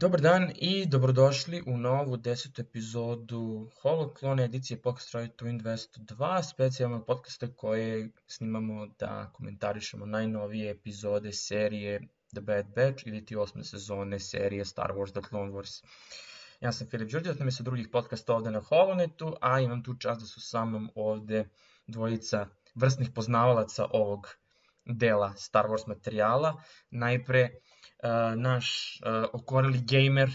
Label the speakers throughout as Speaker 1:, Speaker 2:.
Speaker 1: Dobar dan i dobrodošli u novu desetu epizodu Holoklone edicije Podcast Roy Twin 202, specijalnog podcasta koje snimamo da komentarišemo najnovije epizode serije The Bad Batch ili ti osme sezone serije Star Wars The Clone Wars. Ja sam Filip Đurđevac, nam je sa drugih podcasta ovde na Holonetu, a imam tu čast da su sa mnom ovde dvojica vrstnih poznavalaca ovog dela Star Wars materijala. Najpre naš uh, okoreli gamer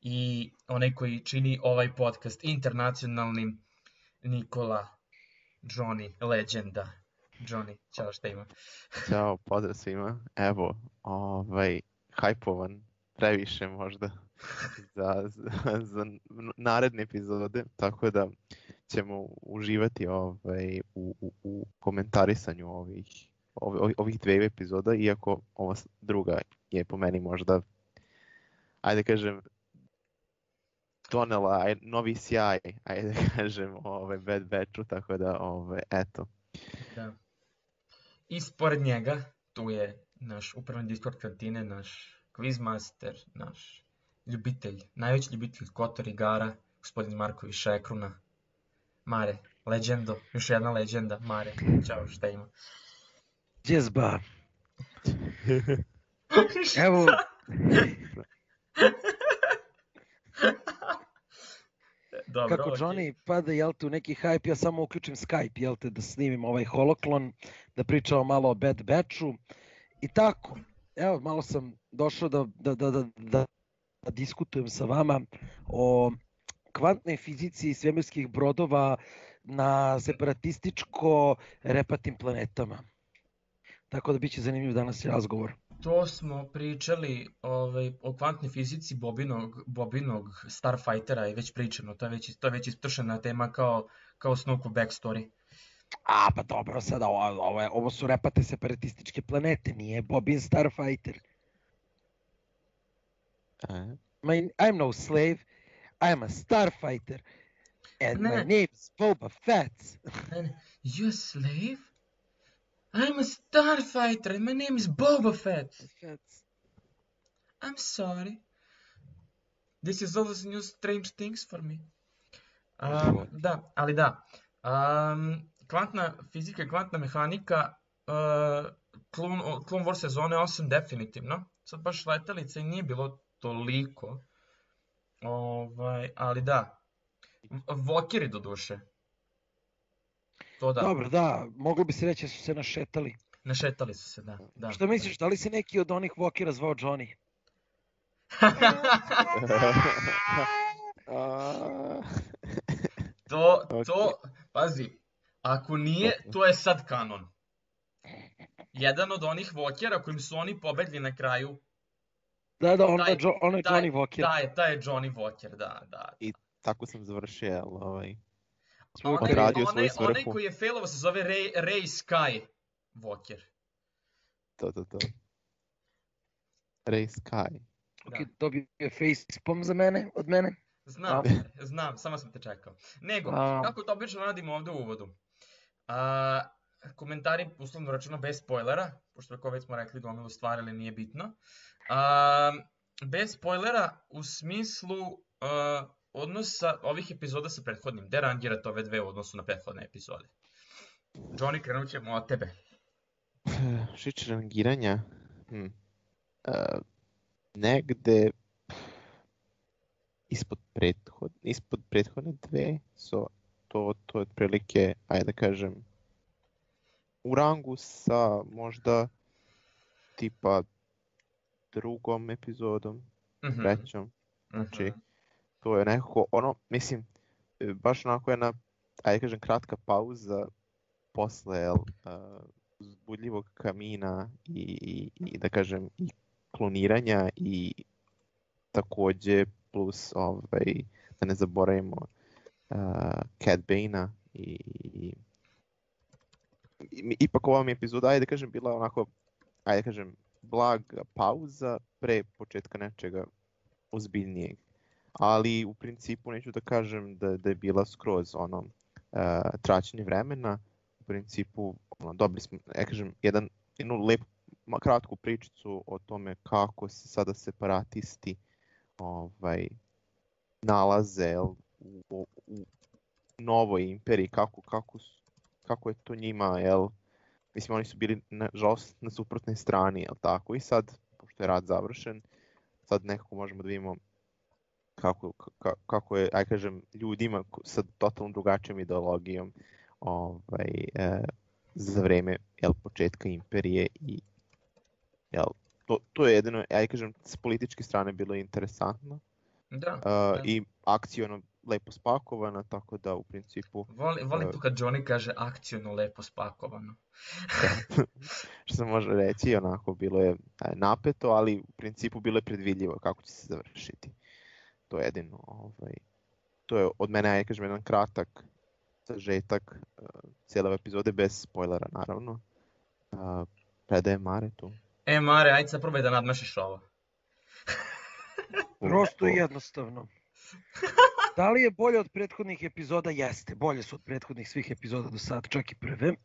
Speaker 1: i onaj koji čini ovaj podcast internacionalnim Nikola Johnny Legenda. Johnny, čao šta ima?
Speaker 2: Ćao, pozdrav svima. Evo, ovaj, hajpovan, previše možda za, za, za naredne epizode, tako da ćemo uživati ovaj, u, u, u komentarisanju ovih, ovih, dve epizoda, iako ova druga je po meni možda, ajde kažem, donela novi sjaj, ajde kažem, ovaj, Bad Batchu, tako da, ovaj, eto.
Speaker 1: Da. I spored njega, tu je naš upravni Discord kantine, naš quizmaster, naš ljubitelj, najveći ljubitelj Kotor igara, gospodin Marković Šekruna. Mare, legendo, još jedna legenda, Mare, čao, šta ima?
Speaker 3: Džezba. Evo,
Speaker 1: Dobro,
Speaker 3: kako. Johnny pada, jel te, u neki hype, ja samo uključim Skype, jel te, da snimim ovaj holoklon, da pričamo malo o Bad Batchu i tako. Evo, malo sam došao da, da, da, da, da, da diskutujem sa vama o kvantnoj fizici svemirskih brodova na separatističko repatim planetama. Tako da biće zanimljiv danas razgovor.
Speaker 1: To smo pričali ovaj, o kvantnoj fizici Bobinog, Bobinog Starfightera i već pričano, to je već, to je već ispršena tema kao, kao Snookov backstory.
Speaker 3: A, pa dobro, sada ovo, ovo, ovo su repate separatističke planete, nije Bobin Starfighter.
Speaker 2: E,
Speaker 3: My, I'm no slave, I'm a starfighter, and
Speaker 1: Ne,
Speaker 3: my name's Boba Fett.
Speaker 1: You a slave? I'm a starfighter and my name is Boba Fett.
Speaker 3: Fett.
Speaker 1: I'm sorry. This is always new strange things for me. Um, da, ali da. Um, kvantna fizika i kvantna mehanika uh, Clone, Clone Wars sezone 8 definitivno. Sad baš letelica i nije bilo toliko. Ovaj, ali da. V- Vokeri do duše. To da,
Speaker 3: Dobro, da, moglo bi se reći da su se našetali.
Speaker 1: našetali su se, da. da.
Speaker 3: Šta misliš, da li se neki od onih Walkera zvao Johnny?
Speaker 1: To, to, pazi, ako nije, to je sad kanon. Jedan od onih vokera kojim su oni pobedli na kraju,
Speaker 3: Da, da, on,
Speaker 1: Taj-
Speaker 3: jo, on je
Speaker 1: taj-
Speaker 3: Johnny Walker.
Speaker 1: taj, taj je Johnny Walker, da, da.
Speaker 2: tako sam završio, ovaj,
Speaker 3: Svoj
Speaker 1: Onaj,
Speaker 2: odradio
Speaker 1: onaj,
Speaker 2: svoju
Speaker 1: onaj
Speaker 2: svrhu.
Speaker 1: koji je failovo se zove Ray, Ray Sky Walker.
Speaker 2: to, to, to. Ray Sky.
Speaker 3: Ok,
Speaker 1: Da.
Speaker 3: dobio je facepalm za mene, od mene.
Speaker 1: Znam, znam, samo sam te čekao. Nego,
Speaker 3: A.
Speaker 1: kako to obično radimo ovde u uvodu? A, komentari, uslovno rečeno, bez spoilera, pošto ako već smo rekli gomilu stvari, ali nije bitno. A, bez spoilera u smislu a, odnosa ovih epizoda sa prethodnim. Gde rangirate ove dve u odnosu na prethodne epizode? Johnny, krenut ćemo od tebe.
Speaker 2: Šič rangiranja, hm. Uh, negde ispod prethod, ispod prethodne dve, so to, to je otprilike, ajde da kažem, u rangu sa možda tipa drugom epizodom,
Speaker 1: Mhm,
Speaker 2: trećom, znači
Speaker 1: mhm.
Speaker 2: To je nekako ono, mislim, e, baš onako jedna, ajde kažem, kratka pauza posle uh, uzbudljivog kamina i, i, i da kažem i kloniranja i takođe plus ovaj, da ne zaboravimo uh, Cad Bane-a i, i, i ipak ova mi epizoda, ajde da kažem, bila onako, ajde da kažem, blaga pauza pre početka nečega ozbiljnijeg. Ali u principu neću da kažem da, da je bila skroz ono uh, traćenje vremena. U principu ono, dobili smo, ja kažem, jedan, jednu lepu, kratku pričicu o tome kako se sada separatisti ovaj, nalaze u, u, u novoj imperiji, kako, kako, kako je to njima, jel, mislim oni su bili nažalost na suprotnoj strani, jel tako, i sad, pošto je rad završen, sad nekako možemo da vidimo kako, ka, kako je, aj kažem, ljudima sa totalno drugačijom ideologijom ovaj, e, za vreme jel, početka imperije i jel, to, to je jedino, aj kažem, s političke strane bilo interesantno
Speaker 1: Da.
Speaker 2: uh, i akcijno lepo spakovano, tako da u principu,
Speaker 1: Volim, volim
Speaker 2: E.
Speaker 1: to kad Johnny kaže akcijno lepo spakovano.
Speaker 2: što se može reći, onako bilo je e, napeto, ali u principu bilo je predvidljivo kako će se završiti. To je jedino, ovaj, to je od mene, aj kažem, jedan kratak sažetak uh, cijele epizode, bez spoilera naravno. Uh, predajem Mare tu.
Speaker 1: E, Mare, ajde sad probaj da nadmašiš ovo.
Speaker 3: Prosto i jednostavno. Da li je bolje od prethodnih epizoda? Jeste, bolje su od prethodnih svih epizoda do sada, čak i prve.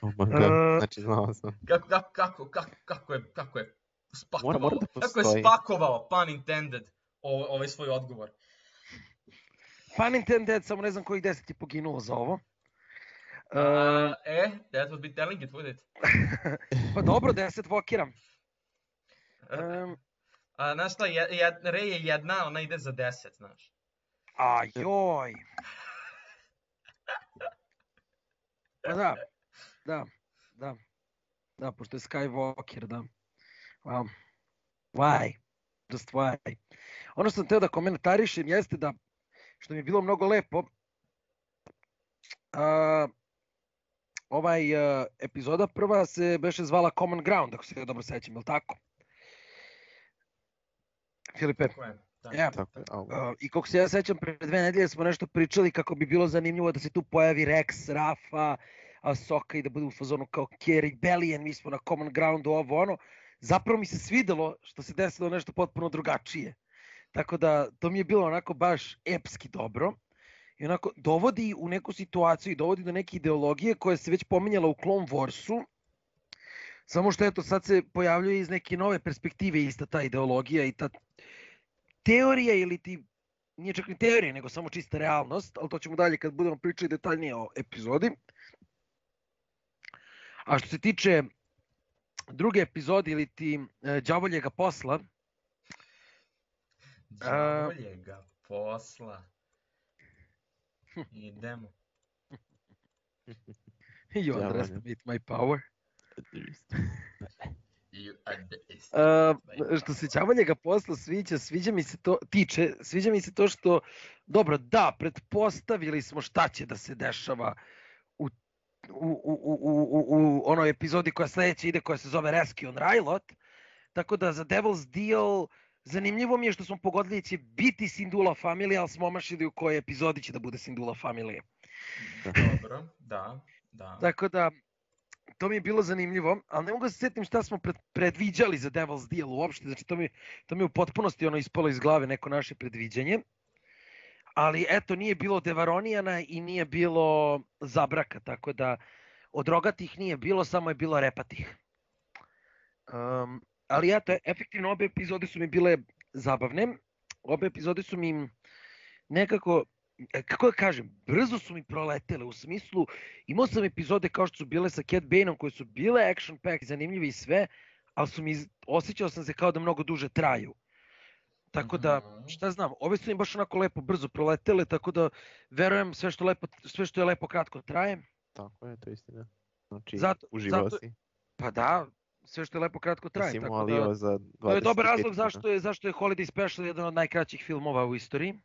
Speaker 2: Oh my god,
Speaker 3: E,
Speaker 2: znači znao sam.
Speaker 1: Kako, kako, kako, kako, je, kako je spakovao,
Speaker 2: mora da
Speaker 1: kako je
Speaker 2: postoji.
Speaker 1: spakovao, pun intended, ovaj, svoj odgovor.
Speaker 3: Pun intended, samo ne znam kojih deset je poginulo za ovo. E,
Speaker 1: Uh, e, that would be telling it, would it?
Speaker 3: pa dobro, deset vokiram. Um,
Speaker 1: A, znaš šta, je, je, Ray je jedna, ona ide za deset, znaš.
Speaker 3: a joj. Pa da, da, da. Da, pošto je Skywalker, da. Wow. Why? Just why? Ono što sam teo da komentarišem jeste da, što mi je bilo mnogo lepo, a, ovaj a, epizoda prva se beše zvala Common Ground, ako se ja dobro sećam, je li tako? Filipe,
Speaker 1: Tako je. Da.
Speaker 3: Ja.
Speaker 2: Tako.
Speaker 3: Uh, I kako se ja sećam, pre dve nedelje smo nešto pričali kako bi bilo zanimljivo da se tu pojavi Rex, Rafa, Ahsoka i da bude u fazonu kao Kerry Bellion, mi smo na common groundu, ovo ono. Zapravo mi se svidelo što se desilo nešto potpuno drugačije. Tako da to mi je bilo onako baš epski dobro. I onako dovodi u neku situaciju i dovodi do neke ideologije koja se već pominjala u Clone Warsu. Samo što eto sad se pojavljuje iz neke nove perspektive ista ta ideologija i ta teorija ili ti nije čak ni teorija, nego samo čista realnost, ali to ćemo dalje kad budemo pričali detaljnije o epizodi. A što se tiče druge epizode ili ti e, đavoljega posla,
Speaker 1: Đavoljega posla. Idemo.
Speaker 3: you
Speaker 2: Đavolje.
Speaker 3: underestimate my power.
Speaker 1: You underestimate
Speaker 3: Uh, što se đavoljega posla sviđa, sviđa mi se to, tiče, sviđa mi se to što, dobro, da, pretpostavili smo šta će da se dešava u, u, u, u, u, onoj epizodi koja sledeća ide, koja se zove Rescue on Rylot, tako da za Devil's Deal zanimljivo mi je što smo pogodili da će biti Sindula familija, ali smo omašili u kojoj epizodi će da bude Sindula familija.
Speaker 1: Dobro, da, da.
Speaker 3: Tako da, to mi je bilo zanimljivo, ali ne mogu da se setim šta smo pred, predviđali za Devil's Deal uopšte, znači to mi, to mi je u potpunosti ono ispalo iz glave neko naše predviđanje. Ali eto, nije bilo Devaronijana i nije bilo Zabraka, tako da od rogatih nije bilo, samo je bilo repatih. Um, ali eto, efektivno obe epizode su mi bile zabavne. Obe epizode su mi nekako, e, kako da kažem, brzo su mi proletele u smislu imao sam epizode kao što su bile sa Cat Baneom koje su bile action pack, zanimljive i sve, ali su mi, osjećao sam se kao da mnogo duže traju. Tako da,
Speaker 1: Mhm.
Speaker 3: šta znam, ove su mi baš onako lepo brzo proletele, tako da verujem sve što, lepo, sve što je lepo kratko traje.
Speaker 2: Tako je, to je istina. Znači,
Speaker 3: Zato-
Speaker 2: uživao
Speaker 3: zato-
Speaker 2: si.
Speaker 3: Pa da, sve što je lepo kratko
Speaker 2: Da
Speaker 3: traje.
Speaker 2: si imao
Speaker 3: Tako da,
Speaker 2: za 25
Speaker 3: to je dobar razlog zašto je, zašto je Holiday Special jedan od najkraćih filmova u istoriji.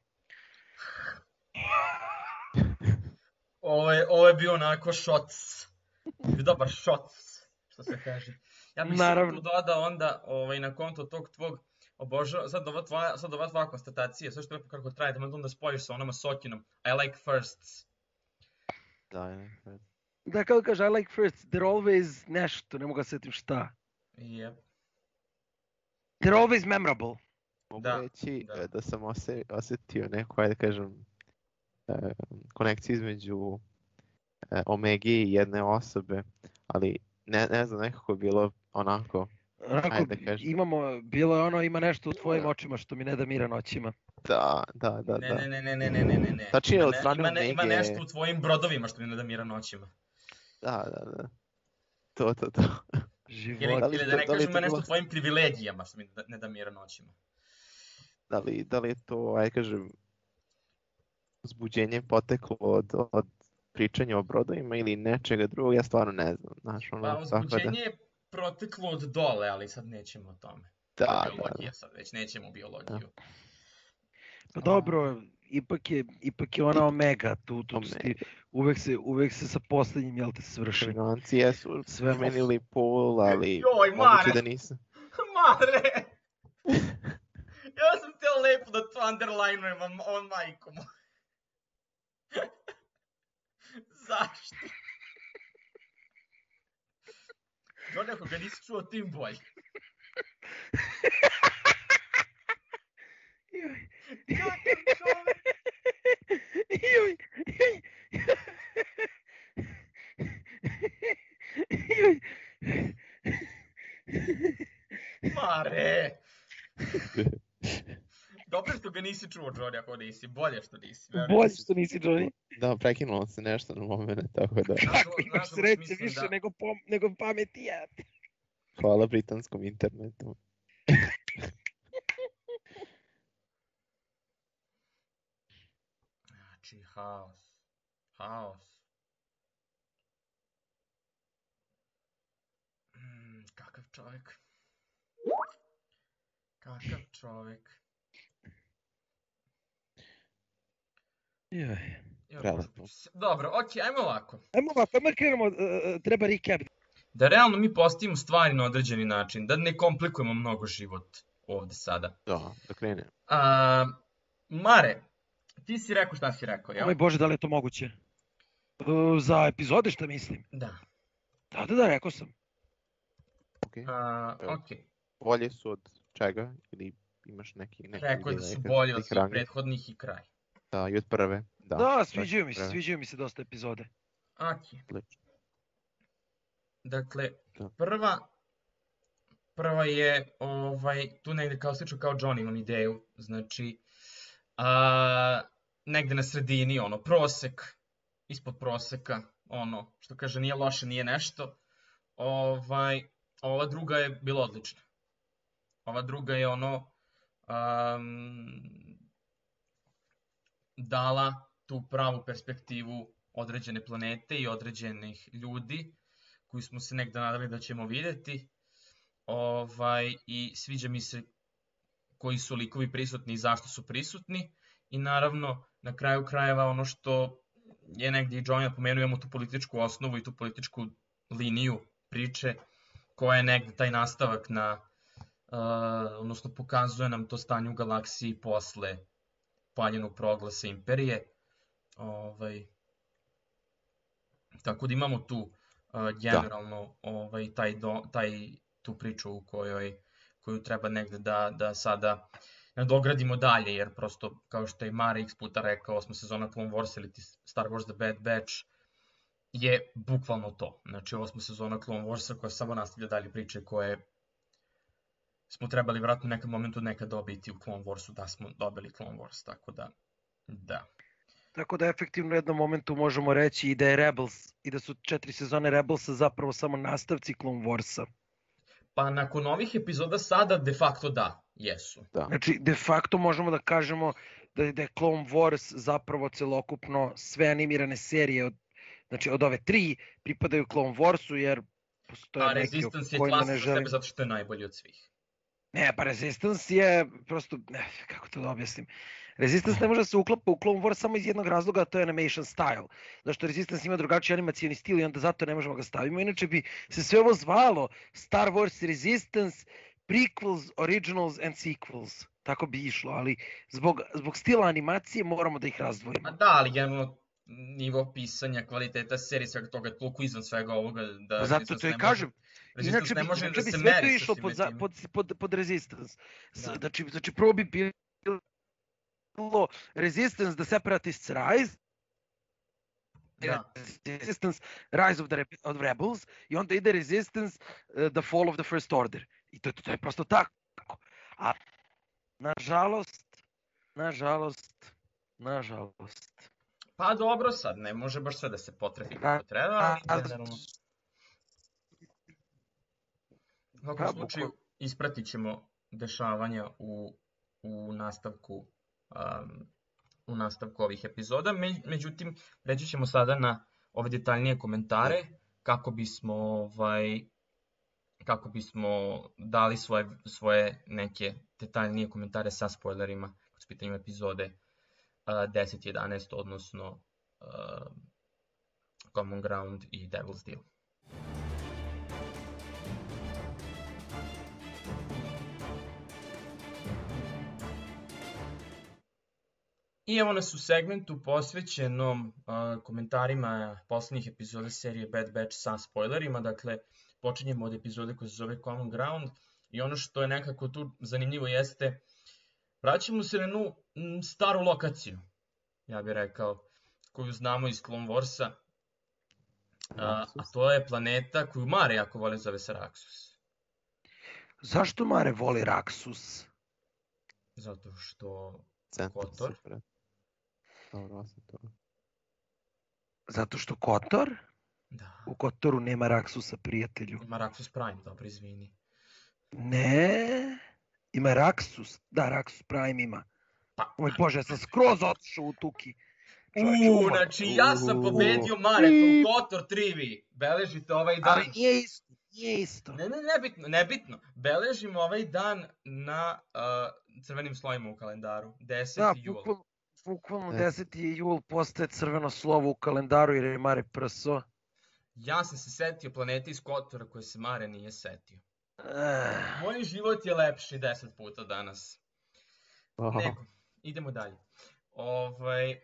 Speaker 1: Ovo je, ovo je bio onako shots. Dobar shots, što se kaže. Ja bih
Speaker 3: Naravno.
Speaker 1: samo tu dodao onda ovaj, na konto tog tvog obožavam, sad ova tvoja, sad ova tvoja konstatacija, sve što je lepo kako traje, da onda spojiš sa onama Sokinom. I like firsts.
Speaker 2: Da, je.
Speaker 3: Da, kao kaže, I like first, they're always nešto, ne mogu da se setim šta.
Speaker 1: Yep.
Speaker 3: They're always memorable.
Speaker 2: Mogu
Speaker 1: Da,
Speaker 2: reći
Speaker 1: da.
Speaker 2: da. da sam ose, osetio neku, ajde da kažem, e, konekciju između e, Omegi i jedne osobe, ali ne, ne znam, nekako je bilo onako,
Speaker 3: Onako,
Speaker 2: Ajde, kaži.
Speaker 3: imamo, bilo je ono, ima nešto u tvojim
Speaker 2: Da.
Speaker 3: očima što mi ne da mira noćima.
Speaker 2: Da, da, da,
Speaker 1: Ne,
Speaker 2: da.
Speaker 1: ne, ne, ne, ne, ne, ne, ne, ne.
Speaker 2: Tačnije,
Speaker 1: Ima
Speaker 2: od
Speaker 1: ne-
Speaker 2: strane
Speaker 1: ima, ne, ima nešto u tvojim brodovima što mi ne da mira noćima.
Speaker 2: Da, da, da. To, to, to.
Speaker 1: Ili,
Speaker 3: Život.
Speaker 2: Da li-
Speaker 1: ili da
Speaker 2: da-
Speaker 1: ne
Speaker 2: da li
Speaker 1: kažem ima nešto u tvojim privilegijama što mi ne da, ne da mira noćima.
Speaker 2: Da li, da li je to, aj kažem, uzbuđenje poteklo od, od pričanja o brodovima ili nečega drugog, ja stvarno ne znam. Znaš, ono,
Speaker 1: Pa
Speaker 2: tako da,
Speaker 1: uzbuđenje je proteklo od dole, ali sad nećemo o tome.
Speaker 2: da, da,
Speaker 1: Biologija sad, već nećemo u biologiju.
Speaker 3: Pa dobro, ipak je, ipak je ona omega, tu, tu,
Speaker 2: Omega.
Speaker 3: ti, uvek se, uvek se sa poslednjim, jel te, svrši.
Speaker 2: Kriminalci jesu
Speaker 3: Sve
Speaker 2: promenili pol, ali
Speaker 1: Joj,
Speaker 2: moguće
Speaker 1: Mare!
Speaker 2: da nisu.
Speaker 1: Mare! ja sam teo lepo da to underline-ujem, on, on majko mu. Zašto? Jordi, ako ga nisi čuo, tim bolje.
Speaker 3: Joj,
Speaker 1: Kakav čovek!
Speaker 3: joj, joj. Joj.
Speaker 1: Mare! Dobro što ga nisi čuo, Jordi, ako nisi. Bolje što nisi. verujem.
Speaker 3: Bolje što nisi Johnny.
Speaker 2: Da, prekinulo se nešto na momene, tako da
Speaker 3: Kako imaš
Speaker 1: znaš,
Speaker 3: sreće
Speaker 1: mislim
Speaker 3: više
Speaker 1: da-
Speaker 3: nego, pom, nego pameti ja.
Speaker 2: hvala britanskom internetu.
Speaker 1: Znači, haos. Haos. Mm, kakav čovjek. Kakav čovjek.
Speaker 3: Joj.
Speaker 2: Prelepo.
Speaker 1: Dobro, ok, ajmo ovako.
Speaker 3: Ajmo ovako, ajmo krenemo, uh, uh, treba recap.
Speaker 1: Da realno mi postavimo stvari na određeni način, da ne komplikujemo mnogo život ovde sada.
Speaker 2: Da, da krene.
Speaker 1: A, Mare, ti si rekao šta si rekao, jel?
Speaker 3: Oj Bože, da li je to moguće? Uh, za epizode šta mislim?
Speaker 1: Da.
Speaker 3: Da, da, da, rekao sam.
Speaker 2: Ok.
Speaker 1: A,
Speaker 2: Evo.
Speaker 1: ok,
Speaker 2: Bolje su od čega? Ili imaš neki... neki
Speaker 1: rekao da su bolji od
Speaker 2: ih
Speaker 1: svih prethodnih i kraj.
Speaker 2: Da, i od prve. Da,
Speaker 3: Da, sviđaju mi se, sviđaju mi se dosta epizode.
Speaker 1: Ok, dakle,
Speaker 2: Da.
Speaker 1: prva, prva je, ovaj, tu negde kao slično kao John imam ideju, znači, a, negde na sredini, ono, prosek, ispod proseka, ono, što kaže nije loše, nije nešto, ovaj, ova druga je bila odlična. Ova druga je ono, um, dala tu pravu perspektivu određene planete i određenih ljudi koji smo se negde nadali da ćemo videti. Ovaj, I sviđa mi se koji su likovi prisutni i zašto su prisutni. I naravno, na kraju krajeva ono što je negde i John napomenuo, imamo tu političku osnovu i tu političku liniju priče koja je negde taj nastavak na, uh, odnosno pokazuje nam to stanje u galaksiji posle paljenog proglasa imperije. Ovaj, tako da imamo tu uh, generalno ovaj, taj, do, taj, tu priču u kojoj, koju treba negde da, da sada nadogradimo dalje, jer prosto, kao što je Mare x puta rekao, osma sezona Clone Wars ili Star Wars The Bad Batch je bukvalno to. Znači, osma sezona Clone Warsa koja samo nastavlja dalje priče koje smo trebali vratno u nekom momentu nekad dobiti u Clone Warsu, da smo dobili Clone Wars, tako da, da.
Speaker 3: Tako da efektivno u jednom momentu možemo reći i da je Rebels i da su četiri sezone Rebelsa zapravo samo nastavci Clone Warsa.
Speaker 1: Pa nakon ovih epizoda sada de facto da, jesu.
Speaker 2: Da.
Speaker 3: Znači, de facto možemo da kažemo da je, da je Clone Wars zapravo celokupno sve animirane serije od, znači od ove tri pripadaju Clone Warsu jer postoje
Speaker 1: A
Speaker 3: neki
Speaker 1: Resistance je klasa
Speaker 3: ne
Speaker 1: za
Speaker 3: želim.
Speaker 1: sebe zato što je najbolji od svih.
Speaker 3: Ne, pa Resistance je prosto, ne, kako to da objasnim. Resistance ne može da se uklapa u Clone Wars samo iz jednog razloga, a to je animation style. Zašto Resistance ima drugačiji animacijani stil i onda zato ne možemo ga stavimo. Inače bi se sve ovo zvalo Star Wars Resistance, prequels, originals and sequels. Tako bi išlo, ali zbog, zbog stila animacije moramo da ih
Speaker 1: Ma
Speaker 3: razdvojimo.
Speaker 1: da, ali generalno nivo pisanja, kvaliteta serije, svega toga toliko izvan svega ovoga da...
Speaker 3: Pa zato to i kažem.
Speaker 1: Resistance
Speaker 3: Inače
Speaker 1: ne može
Speaker 3: inače
Speaker 1: da
Speaker 3: bi
Speaker 1: se
Speaker 3: sve to išlo pod, za, pod, pod, pod Resistance.
Speaker 1: Da.
Speaker 3: Znači, znači prvo bi bilo Resistance, The Separatists Rise,
Speaker 1: Da.
Speaker 3: Resistance, Rise of the Rebe- of Rebels i onda ide Resistance, uh, The Fall of the First Order. I to, to je prosto tako. A nažalost, nažalost, nažalost.
Speaker 1: Pa dobro sad, ne može baš sve da se potrefi kako treba, ali generalno. U svakom
Speaker 3: Pa,
Speaker 1: slučaju, ispratit ćemo dešavanja u, u nastavku um, u nastavku ovih epizoda. Me, međutim, reći ćemo sada na ove detaljnije komentare kako bismo ovaj kako bismo dali svoje, svoje neke detaljnije komentare sa spoilerima u pitanju epizode uh, 10, 11, odnosno uh, Common Ground i Devil's Deal. I evo nas u segmentu posvećenom uh, komentarima poslednjih epizoda serije Bad Batch sa spoilerima. Dakle, počinjemo od epizode koja se zove Common Ground i ono što je nekako tu zanimljivo jeste vraćamo se na jednu staru lokaciju, ja bih rekao, koju znamo iz Clone Warsa, a, a to je planeta koju Mare jako voli zove se Raxus.
Speaker 3: Zašto Mare voli Raksus?
Speaker 1: Zato što
Speaker 2: Centar
Speaker 1: Kotor.
Speaker 2: se pre- Dobro, osim toga.
Speaker 3: Zato što Kotor?
Speaker 1: da,
Speaker 3: U Kotoru nema Raksusa, prijatelju.
Speaker 1: ima Raxus Prime, dobro, izvini.
Speaker 3: Ne, ima Raksus. Da, Raksus Prime ima.
Speaker 1: Pa,
Speaker 3: Oj Bože, ja sam skroz otišao u Tuki.
Speaker 1: Uuu,
Speaker 3: umor.
Speaker 1: znači ja sam pobedio Mare, to Kotor trivi. Beležite ovaj dan.
Speaker 3: Ali nije isto, nije isto.
Speaker 1: Ne, ne, nebitno, nebitno. Beležimo ovaj dan na uh, crvenim slovima u kalendaru. 10.
Speaker 3: Da,
Speaker 1: jul.
Speaker 3: bukvalno, bukvalno
Speaker 2: Ne.
Speaker 3: 10. je jul postaje crveno slovo u kalendaru jer je Mare prso.
Speaker 1: Ja sam se setio planete iz Kotora koje se Mare nije setio. Moj život je lepši 10 puta danas.
Speaker 2: Aha.
Speaker 1: Nego, idemo dalje. Ovaj,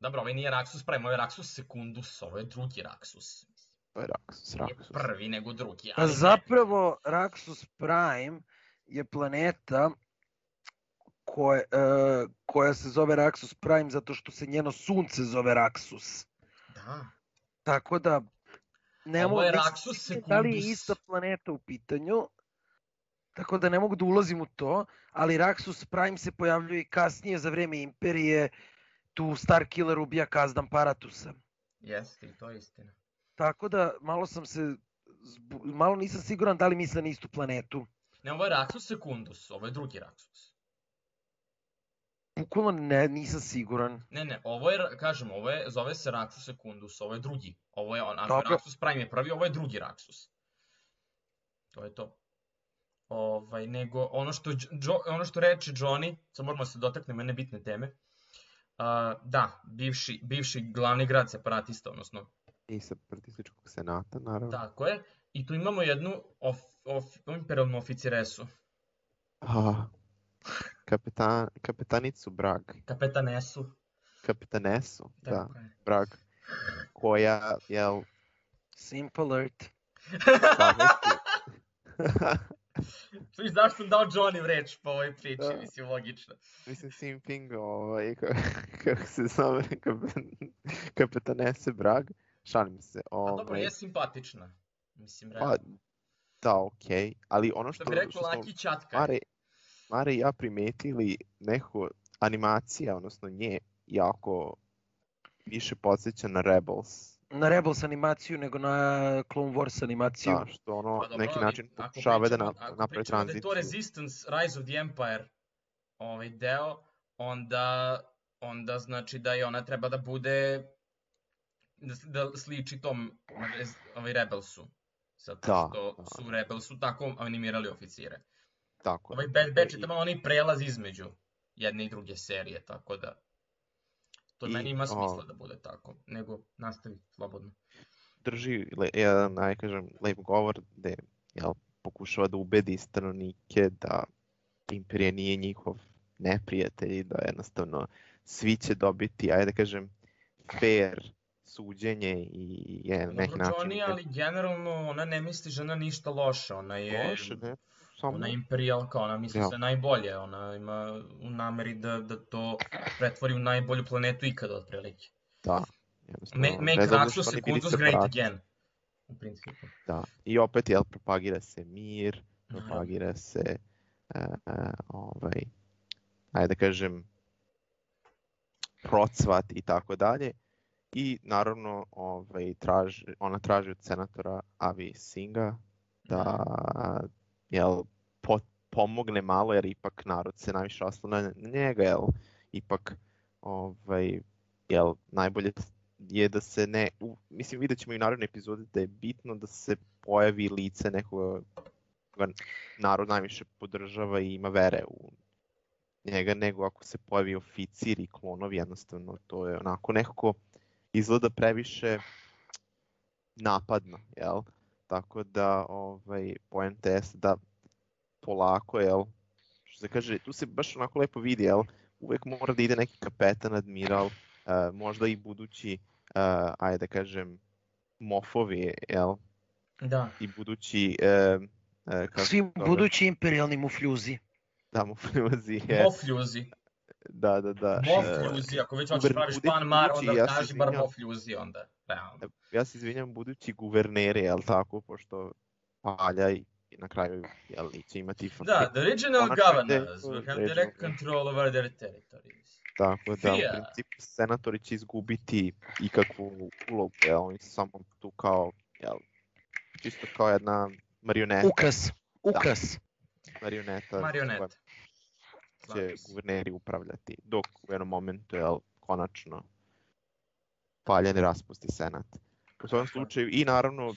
Speaker 1: dobro, ovaj nije Raxus Prime, ovo je Raxus Secundus, ovo je drugi Raxus.
Speaker 2: To je Raxus,
Speaker 1: Nije
Speaker 2: Raxus.
Speaker 1: prvi, nego drugi. Ali ne.
Speaker 3: zapravo Raxus Prime je planeta koje, e, koja se zove Raxus Prime zato što se njeno sunce zove Raxus.
Speaker 1: Da.
Speaker 3: Tako da ne mogu
Speaker 1: Raxus
Speaker 3: da li je ista planeta u pitanju. Tako da ne mogu da ulazim u to, ali Raxus Prime se pojavljuje kasnije za vreme Imperije. Tu Starkiller ubija Kazdam Paratusa.
Speaker 1: Jeste, i to je istina.
Speaker 3: Tako da malo sam se malo nisam siguran da li misle na istu planetu.
Speaker 1: Ne, ovo je Raxus Secundus, ovo je drugi Raxus.
Speaker 3: Bukvalno ne, nisam siguran.
Speaker 1: Ne, ne, ovo je, kažem, ovo je, zove se Raxus Secundus, ovo je drugi. Ovo je, on,
Speaker 3: Dobro.
Speaker 1: Raxus Prime je prvi, ovo je drugi Raxus. To je to. Ovaj, nego, ono što, Džo, ono što reče Johnny, sad moramo da se dotaknemo jedne bitne teme. Uh, da, bivši, bivši glavni grad separatista, odnosno
Speaker 2: I sa partističkog senata, naravno.
Speaker 1: Tako je. I tu imamo jednu of, of, imperialnu oficiresu,
Speaker 2: Aha. Kapetan, kapetanicu Brag.
Speaker 1: kapetanesu.
Speaker 2: Kapetanesu, da,
Speaker 1: je.
Speaker 2: Brag. Koja, jel,
Speaker 3: Simple Earth.
Speaker 2: zavesti...
Speaker 1: Čuj, zašto sam dao Johnny reč po ovoj priči,
Speaker 2: Da.
Speaker 1: mislim, logično.
Speaker 2: Mislim, Simping, ovaj, ka- kako se zove, kapetanese Brag. Šalim se.
Speaker 1: A dobro,
Speaker 2: Ovaj,
Speaker 1: je simpatična. Mislim,
Speaker 2: pa,
Speaker 1: realno.
Speaker 2: da, okej. Ali ono
Speaker 1: Što
Speaker 2: što,
Speaker 1: bi rekao
Speaker 2: što
Speaker 1: Laki Ćatka.
Speaker 2: Mare, Mare i ja primetili neko animacija, odnosno nje, jako više podsjeća na Rebels.
Speaker 3: Na Rebels animaciju nego na Clone Wars animaciju.
Speaker 2: Da, što ono
Speaker 1: Pa dobro,
Speaker 2: neki
Speaker 1: ali
Speaker 2: način
Speaker 1: ako
Speaker 2: pokušava da na,
Speaker 1: ako
Speaker 2: napravi
Speaker 1: pričamo da je
Speaker 2: tranziciju.
Speaker 1: to Resistance, Rise of the Empire ovaj deo, onda, onda znači da i ona treba da bude, da, da sliči tom ovaj Rebelsu. Zato
Speaker 2: Da,
Speaker 1: što
Speaker 2: da.
Speaker 1: su Rebelsu tako animirali oficire.
Speaker 2: Tako.
Speaker 1: Ovaj
Speaker 2: je,
Speaker 1: Bad Batch
Speaker 2: je.
Speaker 1: je tamo onaj prelaz između jedne i druge serije, tako da to
Speaker 2: I,
Speaker 1: meni ima
Speaker 2: o,
Speaker 1: smisla da bude tako, nego nastavi slobodno.
Speaker 2: drži le, jedan, aj kažem, lep govor gde jel, pokušava da ubedi stanovnike da Imperija nije njihov neprijatelj i da jednostavno svi će dobiti, ajde da kažem, fair suđenje i je
Speaker 1: Dobro,
Speaker 2: neki način...
Speaker 1: Johnny, ali generalno ona ne misli žena ništa loše, ona je...
Speaker 2: Loše, ne? Samo,
Speaker 1: Ona je imperijalka, ona misli
Speaker 2: Ja.
Speaker 1: sve najbolje, ona ima u nameri da, da to pretvori u najbolju planetu ikada otprilike.
Speaker 2: da. Jednostavno,
Speaker 1: make Raxus Secundus great again. U principu.
Speaker 2: Da. I opet, jel, propagira se mir, propagira se uh, uh, ovaj, ajde da kažem, procvat i tako dalje. I naravno ovaj, traži, ona traži od senatora Avi Singa da jel, po, pomogne malo jer ipak narod se najviše oslona na njega, jel, ipak ovaj, jel, najbolje je da se ne, u, mislim vidjet ćemo i u narednoj epizodi da je bitno da se pojavi lice nekoga koga narod najviše podržava i ima vere u njega, nego ako se pojavi oficir i klonovi, jednostavno to je onako nekako izgleda previše napadno, jel? Tako da, ovaj, point je da polako, jel, što se kaže, tu se baš onako lepo vidi, jel, uvek mora da ide neki kapetan, admiral, uh, možda i budući, uh, ajde da kažem, mofovi, jel?
Speaker 1: Da.
Speaker 2: I budući... Uh, uh,
Speaker 3: kako Svi budući imperialni mufljuzi.
Speaker 2: Da, mufljuzi. Je.
Speaker 1: Mofljuzi.
Speaker 2: Da, da, da.
Speaker 1: Mofljuzi, ako već hoćeš praviš pan mar, onda ja kaži bar mofljuzi onda. Realno.
Speaker 2: Ja se izvinjam budući guverneri, jel tako, pošto Palja i na kraju jel, će imati...
Speaker 1: Da, the regional governors will have direct control over their territories.
Speaker 2: Tako da, Fija. u principu, senatori će izgubiti ikakvu ulogu, jel, oni su samo tu kao, jel, čisto kao jedna marioneta.
Speaker 3: Ukras, ukras.
Speaker 2: Da, marioneta.
Speaker 1: Marioneta.
Speaker 2: Će guverneri upravljati, dok u jednom momentu, jel, konačno paljen raspusti senat. U svakom slučaju i naravno e,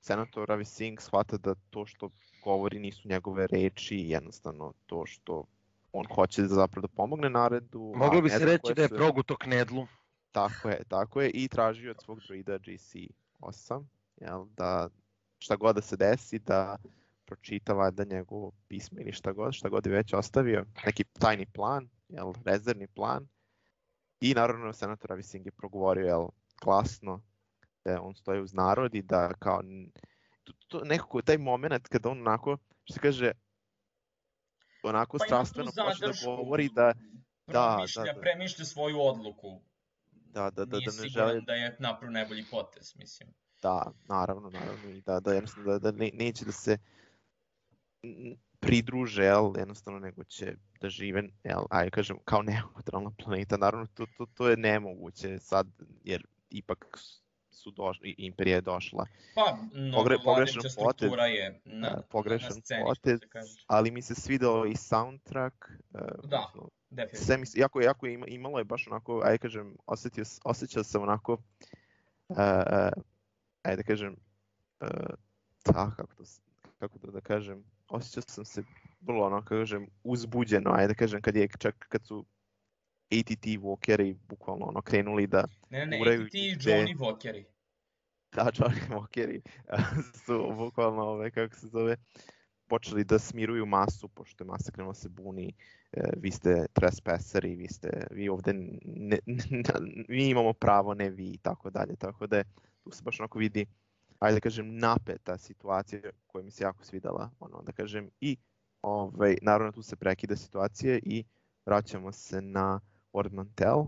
Speaker 2: senator Ravi Singh shvata da to što govori nisu njegove reči, jednostavno to što on hoće da zapravo da pomogne naredu.
Speaker 3: Moglo bi se reći da je proguto knedlu.
Speaker 2: Tako je, tako je i traži od svog droida GC-8 jel, da šta god da se desi da pročita valjda njegovo pismo ili šta god, šta god je već ostavio, neki tajni plan, jel, rezervni plan. I naravno senator Ravi Singh je progovorio jel, glasno da on stoji uz narod i da kao to, to nekako taj moment kada on onako što se kaže onako pa strastveno počne da govori da
Speaker 1: da, da, da, premišlja svoju odluku.
Speaker 2: Da, da, da,
Speaker 1: Nije
Speaker 2: da
Speaker 1: ne želi da je napravio najbolji potez, mislim.
Speaker 2: Da, naravno, naravno i da da jednostavno da, da ne, neće da se pridruže, jel, jednostavno nego će da žive, jel, ajde kažem, kao neutralna planeta. Naravno, to, to, to je nemoguće sad, jer ipak su došli, imperija je došla.
Speaker 1: Pa, no, Pogre, pogrešan potez, je na,
Speaker 2: da, pogrešan na sceni, potez, ali mi se svidao i soundtrack.
Speaker 1: Uh, da, definitivno.
Speaker 2: Sve mi, jako, jako ima, imalo je baš onako, ajde kažem, osetio, osjećao sam onako, uh, uh, ajde da kažem, uh, ta, kako to, kako to da kažem, osjećao sam se vrlo ono, kažem, uzbuđeno, ajde da kažem, kad je čak, kad su ATT Walkeri bukvalno ono krenuli da
Speaker 1: ne, ne, uraju ATT i Johnny Walkeri.
Speaker 2: Da, Johnny Walkeri su bukvalno, ove, kako se zove, počeli da smiruju masu, pošto je masa krenula da se buni, e, vi ste trespasseri, vi ste, vi ovde, ne, ne, vi imamo pravo, ne vi, i tako dalje, tako da je, tu se baš onako vidi, ajde da kažem, napeta situacija koja mi se jako svidala, ono, da kažem, i ovaj, naravno tu se prekida situacija i vraćamo se na Ord Mantel.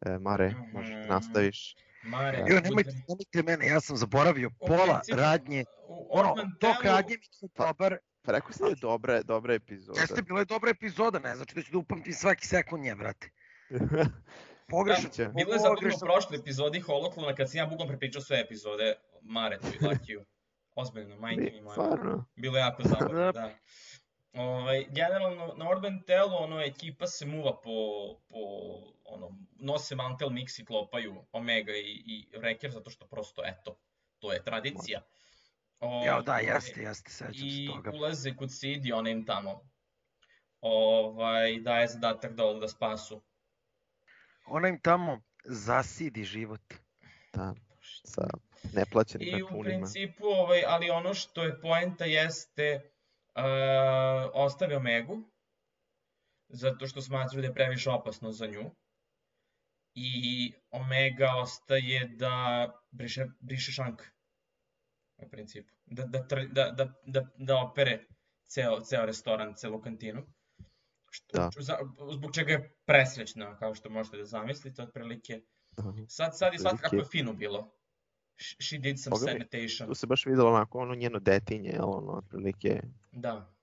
Speaker 2: E, Mare, možeš da nastaviš.
Speaker 1: Mare,
Speaker 3: da. Jo, nemojte, nemojte mene, ja sam zaboravio pola principu, radnje. Ono, tok radnje mi se pa, dobar.
Speaker 2: Pa rekao si da je dobra, dobra epizoda.
Speaker 3: Jeste, bila je dobra epizoda, ne znači da ću da upamtim svaki sekund nje, brate. Pogrešno.
Speaker 1: Da, bilo je zabavno u prošloj epizodi Holoklona kad sam ja bugom prepričao sve epizode Mare tu i Lakiju. Ozbiljno, majke mi moja. Bilo je jako zabavno, da. Ovaj, generalno, na Orban Telu, ono, ekipa se muva po, po ono, nose mantel mix i klopaju Omega i, i Wrecker, zato što prosto, eto, to je tradicija.
Speaker 3: O, ja, da, jeste, jeste, sećam
Speaker 1: se
Speaker 3: toga.
Speaker 1: I ulaze kod Sidi, ona im tamo ovaj, daje zadatak da da spasu.
Speaker 3: Ona im tamo zasidi život.
Speaker 2: Da, sa neplaćenim
Speaker 1: I računima. I u principu, ovaj, ali ono što je poenta jeste uh, ostavio Megu, zato što smatraju da je previše opasno za nju. I Omega ostaje da briše, briše šank, u principu. Da, da, da, da, da, da opere ceo, ceo restoran, celu kantinu. Što, da. za, zbog čega je presrećna, kao što možete da zamislite, otprilike. Sad, sad je sad kako je fino bilo she did some
Speaker 2: mi,
Speaker 1: sanitation.
Speaker 2: Tu se baš videlo onako ono njeno detinje, jel ono, otprilike,
Speaker 1: Da.